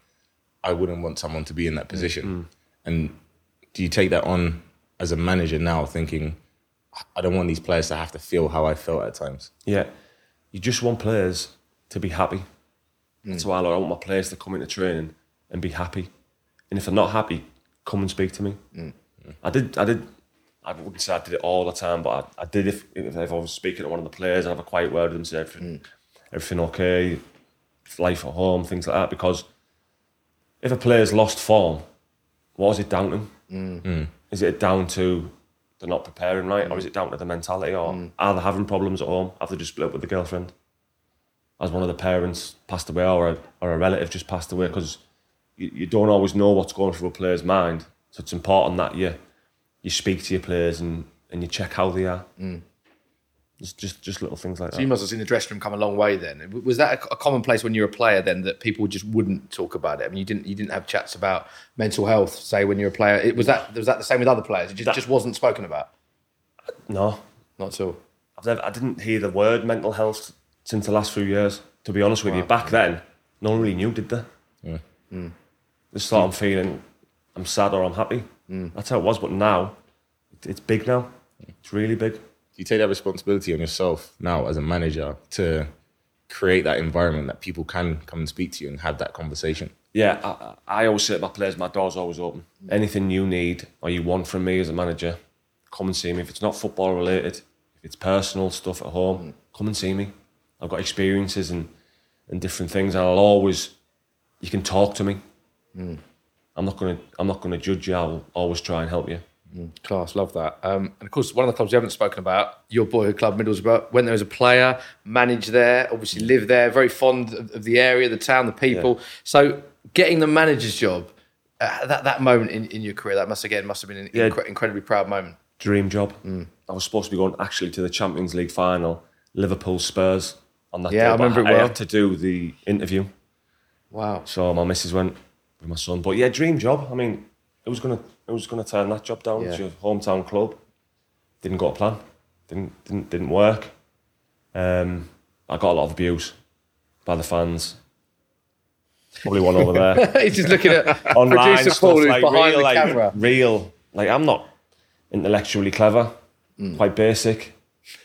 I wouldn't want someone to be in that hmm. position. Hmm. And do you take that on as a manager now, thinking, I don't want these players to have to feel how I felt at times? Yeah, you just want players to be happy. That's mm. why I want my players to come into training and be happy. And if they're not happy, come and speak to me. Mm. I did. I did. I wouldn't say I did it all the time, but I, I did. If, if I was speaking to one of the players, and have a quiet word with them, say everything, mm. everything okay, life at home, things like that. Because if a player's lost form, what is it down to? Is it down to they're not preparing right, or is mm. it down to the mentality, or mm. are they having problems at home? Have they just split up with the girlfriend? As one of the parents passed away, or a, or a relative just passed away, because you, you don't always know what's going through a player's mind. So it's important that you you speak to your players and, and you check how they are. Mm. Just, just just little things like So you must have seen the dressing room come a long way then. Was that a, a commonplace when you were a player then that people just wouldn't talk about it? I mean, you didn't you didn't have chats about mental health, say when you were a player. It, was that was that the same with other players? It just, just wasn't spoken about. No, Not at all. I've never, I didn't hear the word mental health since the last few years. To be honest with you, back then, no one really knew, did they? Yeah. Hmm. Just thought I'm feeling, I'm sad or I'm happy. Hmm. That's how it was. But now, it, it's big now. It's really big. You take that responsibility on yourself now as a manager to create that environment that people can come and speak to you and have that conversation? Yeah, I, I always say to my players, my door's always open. Anything you need or you want from me as a manager, come and see me. If it's not football related, if it's personal stuff at home, mm. come and see me. I've got experiences and, and different things, and I'll always, you can talk to me. Mm. I'm not gonna, I'm not gonna judge you. I'll always try and help you. Class, love that. Um, and of course, one of the clubs we haven't spoken about, your boyhood club, Middlesbrough, went there as a player, managed there, obviously lived there, very fond of, of the area, the town, the people. So getting the manager's job, uh, that, that moment in, in your career, that must again must have been an Yeah. incre- incredibly proud moment. Dream job. I was supposed to be going actually to the Champions League final, Liverpool Spurs on that Yeah, day. I remember it I well. had to do the interview. Wow. So my missus went with my son. But yeah, dream job. I mean, it was gonna it was gonna turn that job down. Yeah. It's your hometown club. Didn't got a plan. Didn't didn't didn't work. Um, I got a lot of abuse by the fans. Probably one over there. [laughs] He's just looking at [laughs] Online producer stuff, Paul who's like behind real, the like, camera. Real, like I'm not intellectually clever. Mm. Quite basic,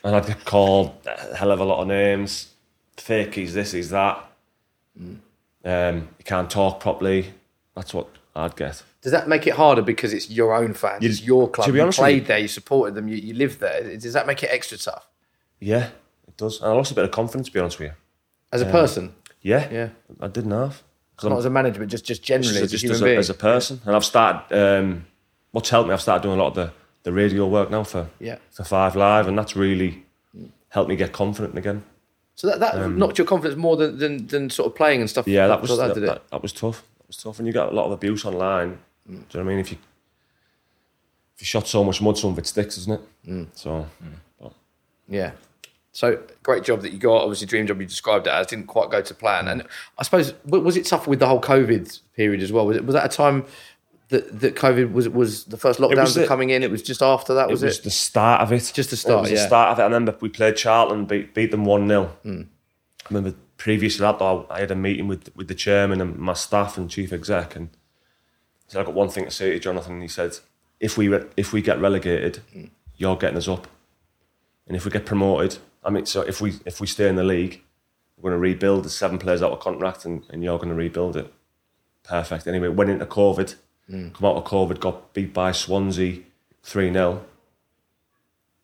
and I'd get called a hell of a lot of names. Fake, he's this, he's that. Mm. Um, you can't talk properly. That's what I'd get. Does that make it harder because it's your own fans, You- it's your club, to be honest with played you- there, you supported them, you, you lived there? Does that make it extra tough Yeah, it does. And I lost a bit of confidence, to be honest with you. as a person? Yeah, Yeah. I didn't have. Not as a manager, but just, just generally as just, a just as, a, as a person. And I've started, um, what's helped me, I've started doing a lot of the, the radio work now for, Yeah. for Five Live, and that's really helped me get confident again. So that, that knocked your confidence more than, than, than sort of playing and stuff. Um, Yeah, that was that, that, did it. that, that was tough. Was tough, and you got a lot of abuse online. Do you know what I mean? If you if you shot so much mud, some of it sticks, isn't it? Mm. So Yeah. So great job that you got. Obviously, dream job you described it as didn't quite go to plan. And I suppose was it tough with the whole COVID period as well? Was it was that a time that, that COVID was was the first lockdowns was were coming in? It was just after that, it was was it? the start of it. Just the start, It was yeah. the start of it. I remember we played Charlton, beat, beat them one 0 Hmm. I remember previous to that, though, I had a meeting with with the chairman and my staff and chief exec, and he said, "I got one thing to say to Jonathan." And he said, "If we re- if we get relegated, Hmm. you're getting us up, and if we get promoted, I mean, so if we if we stay in the league, we're going to rebuild. The seven players out of contract, and, and you're going to rebuild it. Perfect. Anyway, went into COVID, Hmm. come out of COVID, got beat by Swansea three 0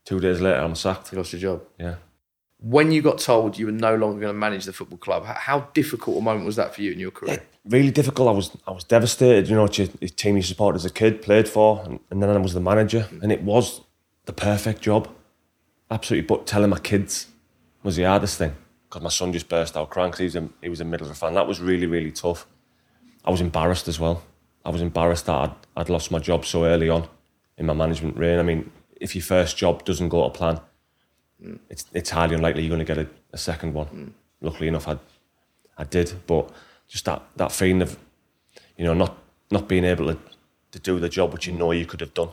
Two days later, I'm sacked. You lost your job. Yeah. When you got told you were no longer going to manage the football club, how difficult a moment was that for you in your career? really difficult. I was I was devastated. You know, it's your, your team you supported as a kid, played for, and, and then I was the manager, mm. and it was the perfect job. Absolutely, but telling my kids was the hardest thing because my son just burst out crying because he was a, he was a Middlesbrough fan. That was really really tough. I was embarrassed as well. I was embarrassed that I'd, I'd lost my job so early on in my management reign. I mean, if your first job doesn't go to plan, Mm. it's it's highly unlikely you're going to get a, a second one. Mm. Luckily enough, I I did, but just that that feeling of you know not not being able to, to do the job which you know you could have done.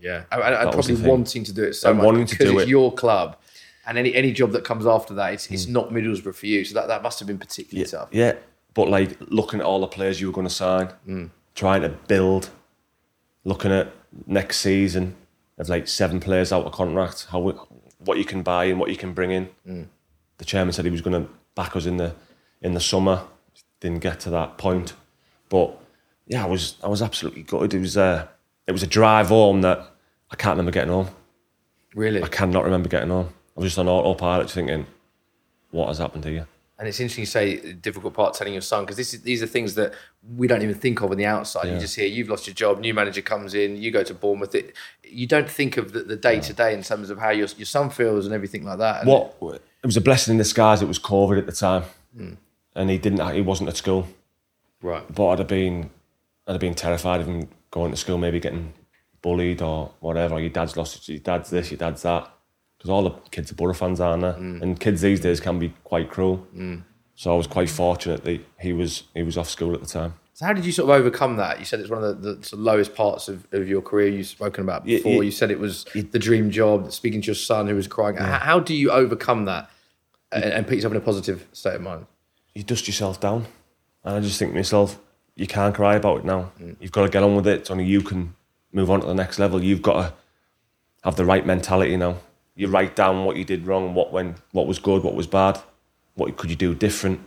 Yeah, and, and- and That was probably wanting to do it so And much wanting to because do it's it. your club, and any any job that comes after that, it's, it's mm. not Middlesbrough for you. So that, that must have been particularly tough. Yeah, but like looking at all the players you were going to sign, trying to build, looking at next season of like seven players out of contract, how we- what you can buy and what you can bring in. Mm. The chairman said he was going to back us in the in the summer. Didn't get to that point, but yeah, I was I was absolutely gutted. It was a it was a drive home that I can't remember getting home. Really, I cannot remember getting home. I was just on autopilot thinking, what has happened here? And it's interesting you say the difficult part telling your son because these are things that we don't even think of on the outside. You just hear you've lost your job, new manager comes in, you go to Bournemouth. It, you don't think of the day to day in terms of how your, your son feels and everything like that. And What it was a blessing in disguise. It was COVID at the time, hmm. and he didn't. He wasn't at school. right. But I'd have been, I'd have been terrified of him going to school, maybe getting bullied or whatever. Your dad's lost. Your dad's this. Your dad's that. Because all the kids are Borough fans, aren't they? Mm. And kids these days can be quite cruel. Mm. So I was quite fortunate that he was he was off school at the time. So how did you sort of overcome that? You said it's one of the, the lowest parts of, of your career you've spoken about before. it- you said it was the dream job, speaking to your son who was crying. How, how do you overcome that and, and put yourself in a positive state of mind? you dust yourself down. And I just think to myself, you can't cry about it now. Mm. You've got to get on with it. It's only you can move on to the next level. You've got to have the right mentality now. You write down what you did wrong, what went, what was good, what was bad, what could you do different,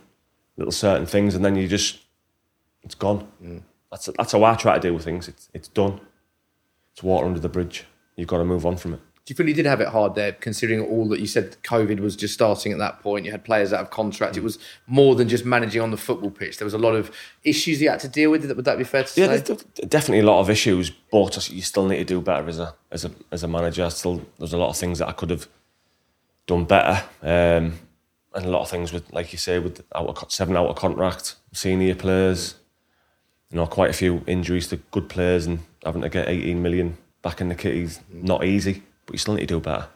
little certain things, and then you just, it's gone. Mm. That's that's how I try to deal with things. It's it's done. It's water under the bridge. You've got to move on from it. Do you feel you did have it hard there, considering all that you said COVID was just starting at that point? You had players out of contract. It was more than just managing on the football pitch. There was a lot of issues you had to deal with. Would that be fair to Yeah, say? there's definitely a lot of issues, but you still need to do better as a as a as a manager. I Still, there's a lot of things that I could have done better, um, and a lot of things with, like you say, with out of, seven out of contract, senior players. You know, quite a few injuries to good players, and having to get 18 million back in the kit is not easy. But you still need to do better.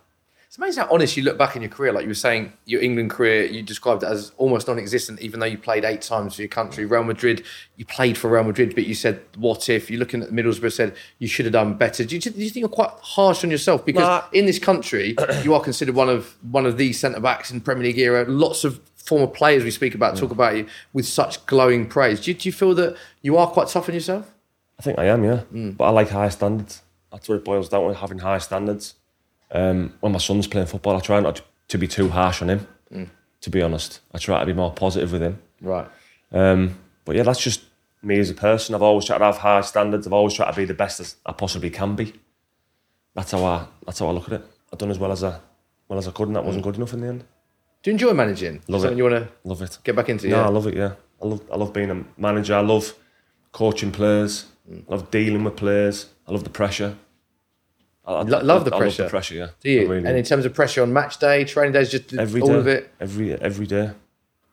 It's amazing how honest you look back in your career. Like you were saying, your England career, you described it as almost non-existent, even though you played eight times for your country. Real Madrid, you played for Real Madrid, but you said, "What if?" You're looking at Middlesbrough, said you should have done better. Do you, do you think you're quite harsh on yourself because Nah. in this country, [clears throat] you are considered one of one of the centre backs in Premier League era. Lots of former players we speak about talk about you with such glowing praise. Do you, do you feel that you are quite tough on yourself? I think I am, yeah. Mm. But I like high standards. That's what it boils down to, having high standards. Um, when my son's playing football, I try not to, be too harsh on him, to be honest. I try to be more positive with him. Right. Um, but yeah, that's just me as a person. I've always tried to have high standards. I've always tried to be the best as I possibly can be. That's how I, that's how I look at it. I've done as well as I, well as I could, and that wasn't good enough in the end. Do you enjoy managing? Love it. you want to Love it. get back into? it. No, yeah? I love it. Yeah, I love I love being a manager. I love coaching players. I love dealing with players. I love the pressure. I, I- Lo- love the I pressure. love the pressure. Yeah. Do you? Really and in terms of pressure on match day, training days, just every all day, of it. every every day.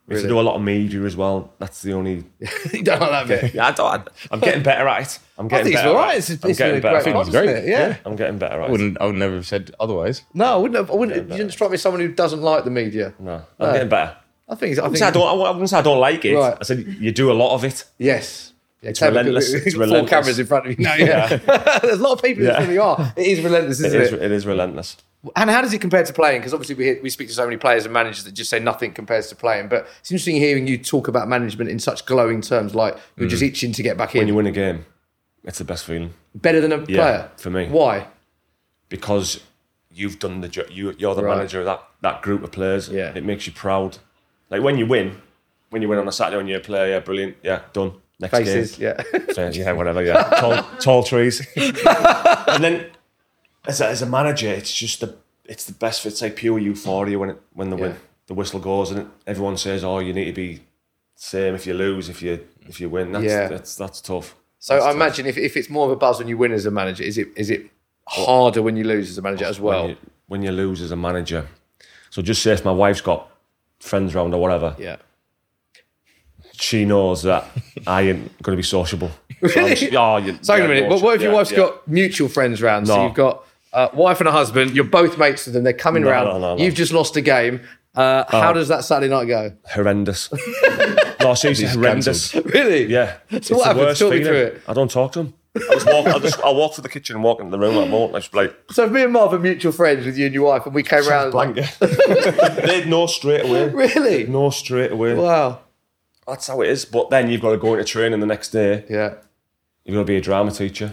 We used to do a lot of media as well. That's the only. [laughs] you don't like that bit. [laughs] Yeah, I don't, I'm getting better at it. I'm getting think better. all at right. it. It's- it's I'm getting better. great at it. pod. Yeah. I'm getting better I at it. wouldn't. I would never have said otherwise. No, I wouldn't. Have, I wouldn't. You didn't strike me as someone who doesn't like the media. No, I'm getting better. I think. I I, think. wouldn't I don't. I wouldn't say I don't like it. Right. I said you do a lot of it. Yes. Yeah, It's relentless. It's [laughs] Four relentless. cameras in front of you. No, yeah. [laughs] There's a lot of people Yeah. who really are. It is relentless, It isn't is. it? It is relentless. And how does it compare to playing? Because obviously we hear, we speak to so many players and managers that just say nothing compares to playing. But it's interesting hearing you talk about management in such glowing terms, like you're just mm. itching to get back in. When you win a game, it's the best feeling Better than a Yeah, player for me. Why? because you've done the job. You, you're the Right. manager of that that group of players. Yeah. it makes you proud. Like when you win, when you win on a Saturday when you're a player, yeah, brilliant, yeah, done. Next Faces, yeah. [laughs] Yeah, whatever, yeah. [laughs] tall, tall trees. [laughs] and then as a, as a manager, it's just the it's the best. It's like pure euphoria when it when the Yeah. the whistle goes and everyone says, "Oh, you need to be same if you lose, if you if you win." That's Yeah. that's that's tough. So That's I tough. imagine if, if it's more of a buzz when you win as a manager, is it is it harder when you lose as a manager as well? when you, when you lose as a manager. So just say if my wife's got friends around or whatever, yeah. She knows that [laughs] I ain't going to be sociable. So Really? just- oh, you, So hang a minute. What, what if your yeah, wife's yeah. got mutual friends round? So you've got uh, wife and a husband. You're both mates with them. They're coming No, round. no, no, no. You've just lost a game. Uh, How does that Saturday night go? horrendous? [laughs] no, seriously, horrendous. Really? Yeah. It's what happens? Talk me through it. I don't talk to them. I just walk. I just I walk through the kitchen and walk into the room. I won't. I just like So if me and Marv are mutual friends with you and your wife, and we came round. blanket. [laughs] They'd know straight away. Really? Know straight away. Wow. That's how it is. But then you've got to go into training the next day. Yeah. You've got to be a drama teacher.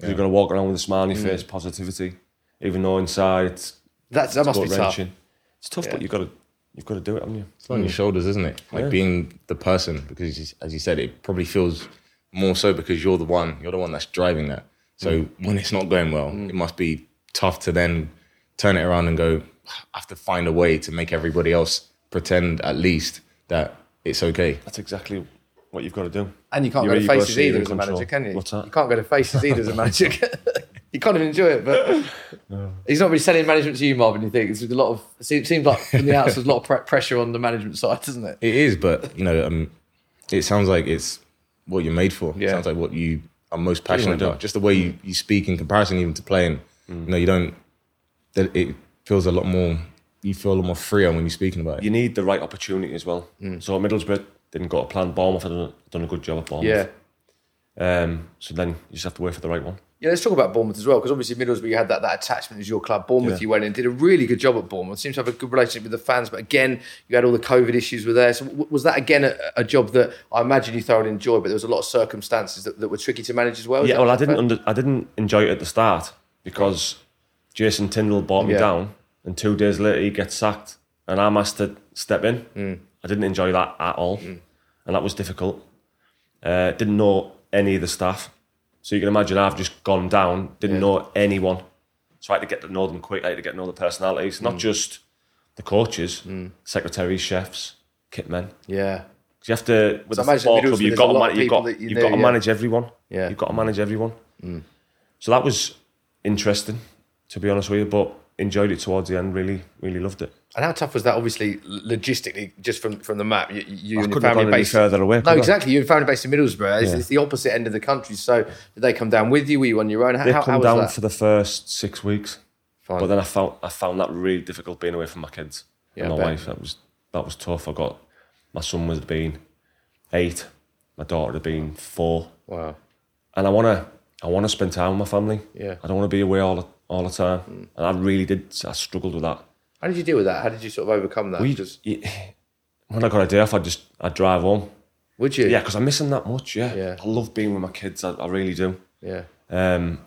You've got to walk around with a smile on your Mm. face, positivity, even though inside it's That's that must be gut tough. It's tough, Yeah. but you've got to you've got to do it, haven't you? It's on your mm. shoulders, isn't it? Like Yeah. being the person, because as you said, it probably feels more so because you're the one, you're the one that's driving that. So mm. when it's not going well, mm. it must be tough to then turn it around and go, I have to find a way to make everybody else pretend at least that it's okay. That's exactly what you've got to do. And you can't You're go to able to faces either as a control. manager, can you? What's that? You can't go to faces either as a manager. [laughs] you can't even enjoy it, but he's not really selling management to you, Marvin. You think it's a lot of. It seems seems like from the outside, there's a lot of pre- pressure on the management side, doesn't it? It is, but you know, um, it sounds like it's what you're made for. Yeah. It sounds like what you are most passionate about. Just the way you, you speak in comparison even to playing. You know, you don't. It feels a lot more. You feel a lot more freer when you're speaking about it. You need the right opportunity as well. So Middlesbrough didn't go to plan. Bournemouth had done, done a good job at Bournemouth. Yeah. Um, so then you just have to wait for the right one. Yeah, let's talk about Bournemouth as well, because obviously Middlesbrough, you had that, that attachment as your club. Bournemouth, Yeah. you went in, did a really good job at Bournemouth. Seems to have a good relationship with the fans, but again, you had all the COVID issues were there. So w- was that again a, a job that I imagine you thoroughly enjoyed, but there was a lot of circumstances that, that were tricky to manage as well? Is Yeah, well, I didn't under, I didn't enjoy it at the start because Jason Tindall brought me Yeah. down, and two days later he gets sacked, and I'm asked to step in. Mm. I didn't enjoy that at all, and that was difficult. Uh, didn't know any of the staff, so you can imagine I've just gone down, didn't Yeah. know anyone, so I had to get to know them quick. I had to get to know the personalities, Mm. not just the coaches, secretaries, chefs, kit men. Yeah. you have to with So imagine football club, you've got to man- you've got you you've know, got to yeah. manage everyone. Yeah. you've got to manage everyone. So that was interesting, to be honest with you. But enjoyed it towards the end. Really, really loved it. And how tough was that? Obviously, logistically, just from, from the map, you, you I and your family based further away. No, exactly. You're family based in Middlesbrough. It's, Yeah. it's the opposite end of the country. So, did they come down with you? Were you on your own? How, They come how down that? for the first six weeks, Fine. but then I found I found that really difficult being away from my kids Yeah, and my wife. That was that was tough. I got my son was been eight, my daughter had been four, wow. and I wanna I wanna spend time with my family. Yeah. I don't want to be away all the, all the time, and I really did. I struggled with that. How did you deal with that? How did you sort of overcome that? We, Just, when I got a day off, I just I drive home. would you? Yeah, because I'm missing that much. Yeah. Yeah. I love being with my kids. I, I really do. Yeah. Um,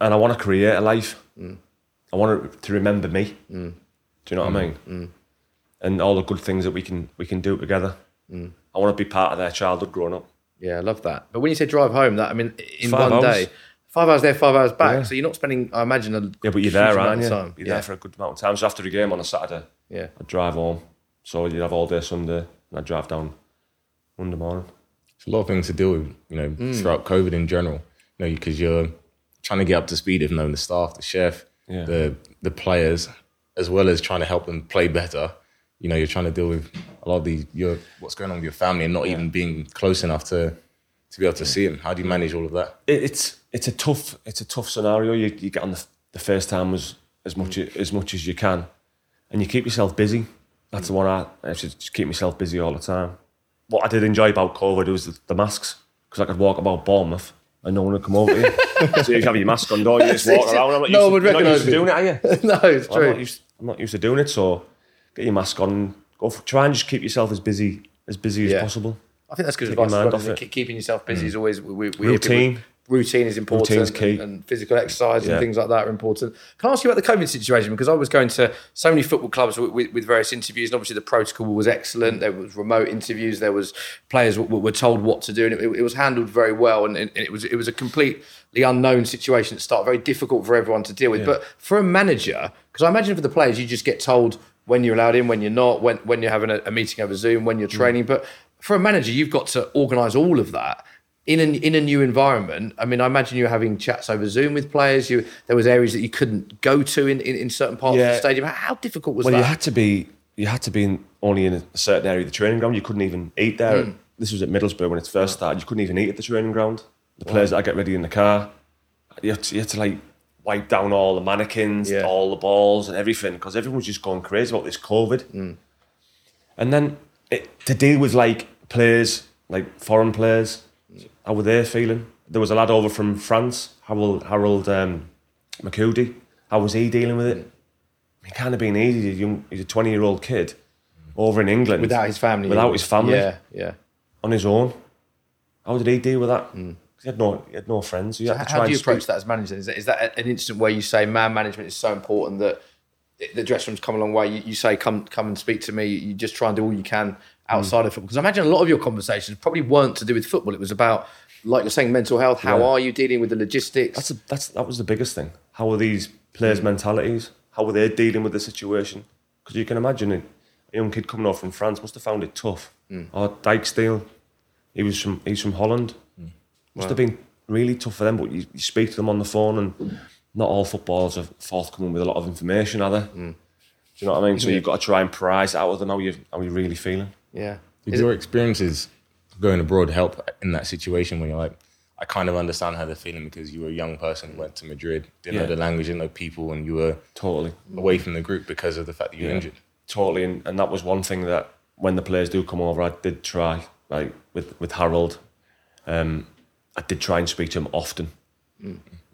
and I want to create a life. Mm. I want to remember me. Do you know what I Mm. mean? And all the good things that we can we can do together. Mm. I want to be part of their childhood growing up. Yeah, I love that. But when you say drive home, that I mean, in Five one hours. day, five hours there, five hours back. Yeah. So you're not spending, I imagine, a Yeah, but you're huge there, amount aren't you? time. You're yeah. there for a good amount of time. So after the game on a Saturday, yeah. I'd drive home. So you'd have all day Sunday, and I'd drive down Monday morning. It's a lot of things to deal with, you know, Mm. throughout COVID in general. You know, because you're trying to get up to speed with knowing the staff, the chef, Yeah. the the players, as well as trying to help them play better. You know, you're trying to deal with a lot of the your what's going on with your family and not even being close enough to to be able to see him. How do you manage all of that? it, it's it's a tough it's a tough scenario. You, you get on the, the first time as as much as much as you can, and you keep yourself busy. That's the one I, I to just keep myself busy all the time. What I did enjoy about COVID was the, the masks because I could walk about Bournemouth and no one would come over to you. so you have your mask on, don't you? Just [laughs] walk around. I'm not No one would you're used to doing it, are you? [laughs] no, it's Well, I'm true. not used. I'm not used to doing it. So get your mask on. Go for, try and just keep yourself as busy as busy Yeah. as possible. I think that's good Take advice. mind well, off it? Keeping yourself busy mm. is always we, we Routine. routine is important. Routine's key. And, and physical exercise Yeah. and things like that are important. Can I ask you about the COVID situation? Because I was going to so many football clubs with, with, with various interviews, and obviously the protocol was excellent. There was remote interviews. There was players were, were told what to do, and it, it was handled very well. And, and it was it was a completely unknown situation at the start, very difficult for everyone to deal with. But for a manager, because I imagine for the players, you just get told when you're allowed in, when you're not, when when you're having a, a meeting over Zoom, when you're mm. training. But for a manager, you've got to organise all of that in a, in a new environment. I mean, I imagine you were having chats over Zoom with players. You there was areas that you couldn't go to in, in, in certain parts of the stadium. How, difficult was Well, that? Well, you had to be you had to be in, only in a certain area of the training ground. You couldn't even eat there. Hmm. This was at Middlesbrough when it first started. You couldn't even eat at the training ground. The players that I get ready in the car, you had to, you had to like wipe down all the mannequins, Yeah. all the balls, and everything because everyone was just going crazy about this COVID. Hmm. And then it, to deal with like players, like foreign players, how were they feeling? There was a lad over from France, Harold Harold um. How was he dealing with it? It can't have been easy. He's a, young, he's a 20 year old kid over in England without his family. Without his family. Yeah, yeah. on his own. How did he deal with that? 'Cause He had no, he had no friends. So you had to How, try do you approach speak- that as manager? Is that, is that an instant where you say man management is so important that the dressing room's come a long way? You, you say come come and speak to me. You just try and do all you can outside Mm. of football. Because I imagine a lot of your conversations probably weren't to do with football. It was about like you're saying mental health. How Yeah. are you dealing with the logistics? That's, a, that's that was the biggest thing. How are these players' Mm. mentalities? How were they dealing with the situation? Because you can imagine it. a young kid coming off from France must have found it tough. Or Dijksteel, he was from he's from Holland. Must have been really tough for them. But you, you speak to them on the phone, and not all footballers are forthcoming with a lot of information, are they? Do you know what I mean? So you've got to try and prize out of them how you how you really feeling. Yeah. Did your experiences going abroad help in that situation when you're like, I kind of understand how they're feeling because you were a young person, went to Madrid, didn't Yeah. know the language, didn't know people, and you were Totally. away from the group because of the fact that you were Yeah. injured. totally and, and that was one thing that when the players do come over I did try like with with Harold um I did try and speak to him often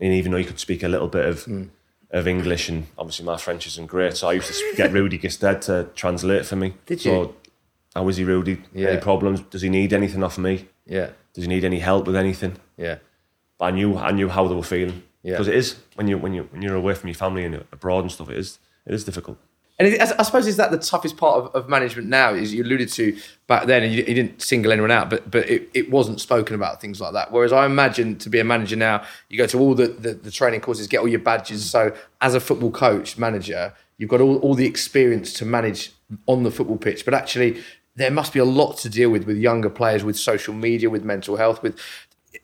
and even though he could speak a little bit of hmm. of English and obviously my French isn't great so I used to get Rudy Gestede to translate for me Did so you? how is he Rudy Yeah. any problems does he need anything off me Yeah. does he need any help with anything Yeah. but I knew I knew how they were feeling Yeah. because it is when you when you when you're away from your family and abroad and stuff it is it is difficult And I suppose is that the toughest part of, of management now? Is you alluded to back then, and you, you didn't single anyone out, but but it, it wasn't spoken about things like that. Whereas I imagine to be a manager now, you go to all the, the, the training courses, get all your badges. So as a football coach, manager, you've got all, all the experience to manage on the football pitch. But actually, there must be a lot to deal with with younger players, with social media, with mental health, with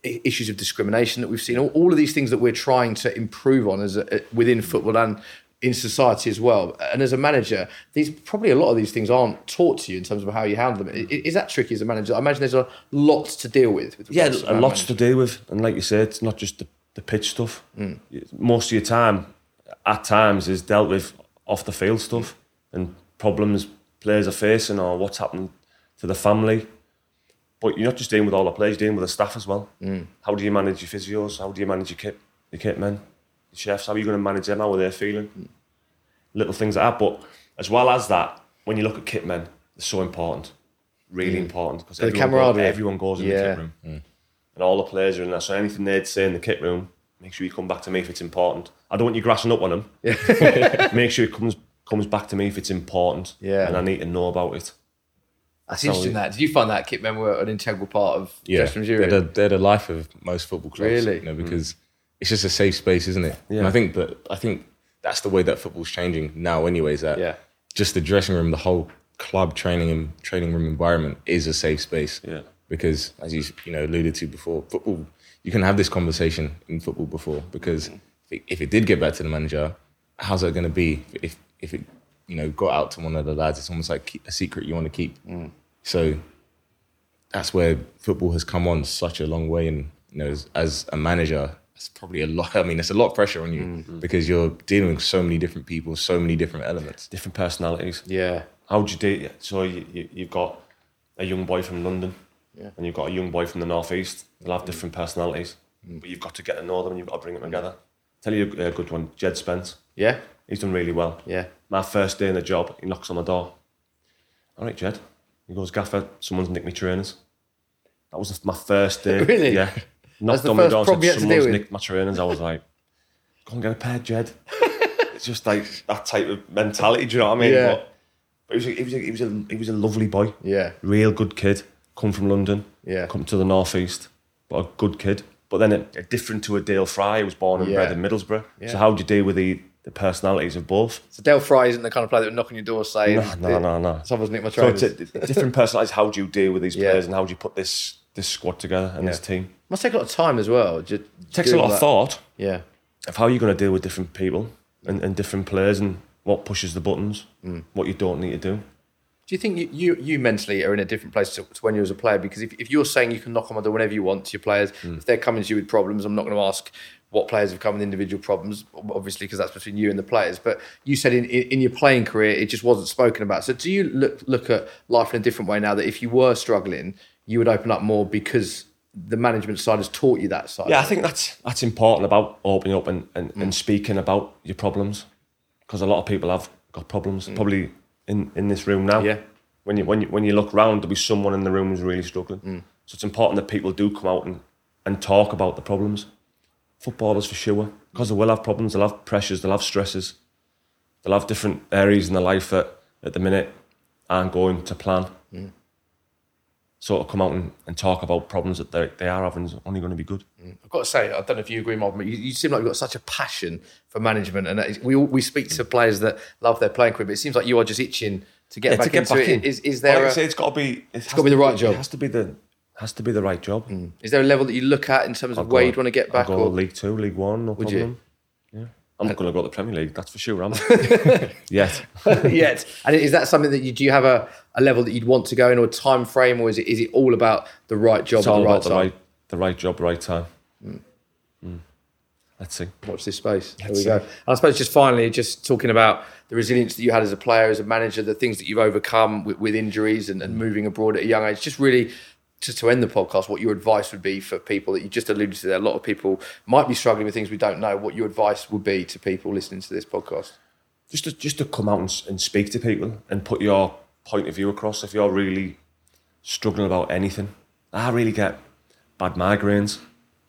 issues of discrimination that we've seen. All, all of these things that we're trying to improve on as a, within football and in society as well. And as a manager, these probably a lot of these things aren't taught to you in terms of how you handle them. I- Is that tricky as a manager? I imagine there's a lot to deal with. with Yeah, a lot to deal with, and like you said, it's not just the, the pitch stuff. Mm. Most of your time, at times, is dealt with off the field stuff and problems players are facing or what's happened to the family. But you're not just dealing with all the players, you're dealing with the staff as well. Mm. How do you manage your physios? How do you manage your kit, your kit men, your chefs? How are you going to manage them? How are they feeling? Mm. Little things like that. But as well as that, when you look at kit men, they're so important, really mm. important because the everyone, camaraderie. goes, everyone goes in Yeah. the kit room mm. and all the players are in there. So anything they'd say in the kit room, make sure you come back to me if it's important. I don't want you grassing up on them. [laughs] make sure it comes comes back to me if it's important. Yeah. and I need to know about it. That's interesting. That did you find that kit men were an integral part of Yeah, dressing room they're during? the, they're the life of most football clubs. Really? you know, mm. because it's just a safe space, isn't it? Yeah. And I think but I think that's the way that football's changing now. Anyways, that Yeah. just the dressing room, the whole club training and training room environment is a safe space. Yeah. because as you you know alluded to before, football you can have this conversation in football before because mm-hmm. if, it, if it did get back to the manager, how's that going to be if if it you know got out to one of the lads? It's almost like a secret you want to keep. Mm. So that's where football has come on such a long way, and you know as, as a manager. It's probably a lot. [laughs] I mean, it's a lot of pressure on you mm. Mm. because you're dealing with so many different people, so many different elements. Different personalities. Yeah. How would you do? It? So you, you you've got a young boy from London, and you've got a young boy from the northeast. They'll have mm. different personalities, but you've got to get to know them and you've got to bring them together. tell you a good one, Jed Spence. Yeah. He's done really well. Yeah. My first day in the job, he knocks on my door. All right, Jed. He goes, Gaffer, someone's nicked me trainers. That was my first day. [laughs] Really? Yeah. Knocked on my door and said, had to deal someone's nicked my trainers. I was like, go and get a pair, Jed. [laughs] it's just like that type of mentality, do you know what I mean? Yeah. But, but he, was a, he, was a, he, was a, he was a lovely boy. Yeah. Real good kid. Come from London. Yeah. Come to the northeast. But a good kid. But then a, a different to a Dael Fry who was born and Yeah. bred in Middlesbrough. Yeah. So how do you deal with the, the personalities of both? So Dael Fry isn't the kind of player that would knock on your door saying, No, no, no, no. Someone's nicked my So trainers. it's a, different personalities. How do you deal with these Yeah. players and how do you put this this squad together and this Yeah. team? Must take a lot of time as well. Just It takes a lot of thought Yeah. of how you're going to deal with different people and, and different players and what pushes the buttons, Mm. what you don't need to do. Do you think you, you, you mentally are in a different place to, to when you was a player? Because if, if you're saying you can knock on my door whenever you want to your players, Mm. if they're coming to you with problems, I'm not going to ask what players have come with individual problems, obviously, because that's between you and the players. But you said in, in, in your playing career, it just wasn't spoken about. So do you look look at life in a different way now that if you were struggling, you would open up more because the management side has taught you that side? Yeah, I think that's that's important about opening up and, and, and mm. speaking about your problems because a lot of people have got problems. Mm. Probably in, in this room now. Yeah. When you when you when you look round, there'll be someone in the room who's really struggling. Mm. So it's important that people do come out and, and talk about the problems. Footballers for sure, because they will have problems. They'll have pressures. They'll have stresses. They'll have different areas in their life that at the minute aren't going to plan. So of come out and, and talk about problems that they they are having is only going to be good. Mm. I've got to say, I don't know if you agree, Mark, but you, you seem like you've got such a passion for management. And we all, we speak to mm. players that love their playing career, but it seems like you are just itching to get Yeah, back to get into back it? in. Is, is there like I a, say, it's got to be. It's gotta be the right job. It has to be the has to be the right job. Mm. is there a level that you look at in terms of I'll where go- you'd want to get back? I'll go Or, League Two, League One, no Would you? problem. I'm not going to go to the Premier League. That's for sure. I'm [laughs] yet. [laughs] yet. And is that something that you do you have a, a level that you'd want to go in or a time frame or is it is it all about the right job It's at all the right about the time? right the right job, right time. Mm. Let's see. Watch this space. There we go. And I suppose just finally, just talking about the resilience that you had as a player, as a manager, the things that you've overcome with, with injuries and, and moving abroad at a young age. Just really, just to end the podcast, what your advice would be for people that you just alluded to there. A lot of people might be struggling with things we don't know. What your advice would be to people listening to this podcast? Just to just to come out and, and speak to people and put your point of view across. If you're really struggling about anything, I really get bad migraines,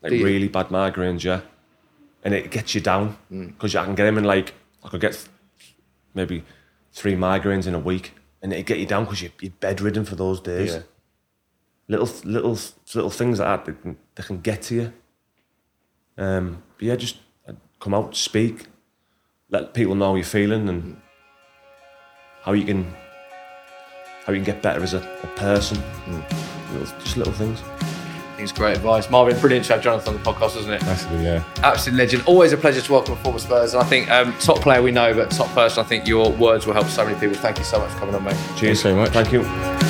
like really bad migraines, yeah, and it gets you down Mm. because I can get them in like I could get th- maybe three migraines in a week, and it get you down because you're, you're bedridden for those days. Yeah. Little little little things like that that can, that can get to you. Um, but yeah, just uh, come out, speak, let people know how you're feeling and how you can how you can get better as a, a person. Little, just little things. I think it's great advice. Marvin, brilliant to have Jonathan on the podcast, wasn't it? Absolutely, yeah. Absolute legend. Always a pleasure to welcome a former Spurs. And I think um, top player we know, but top person, I think your words will help so many people. Thank you so much for coming on, mate. Cheers. Thanks very much. Thank you.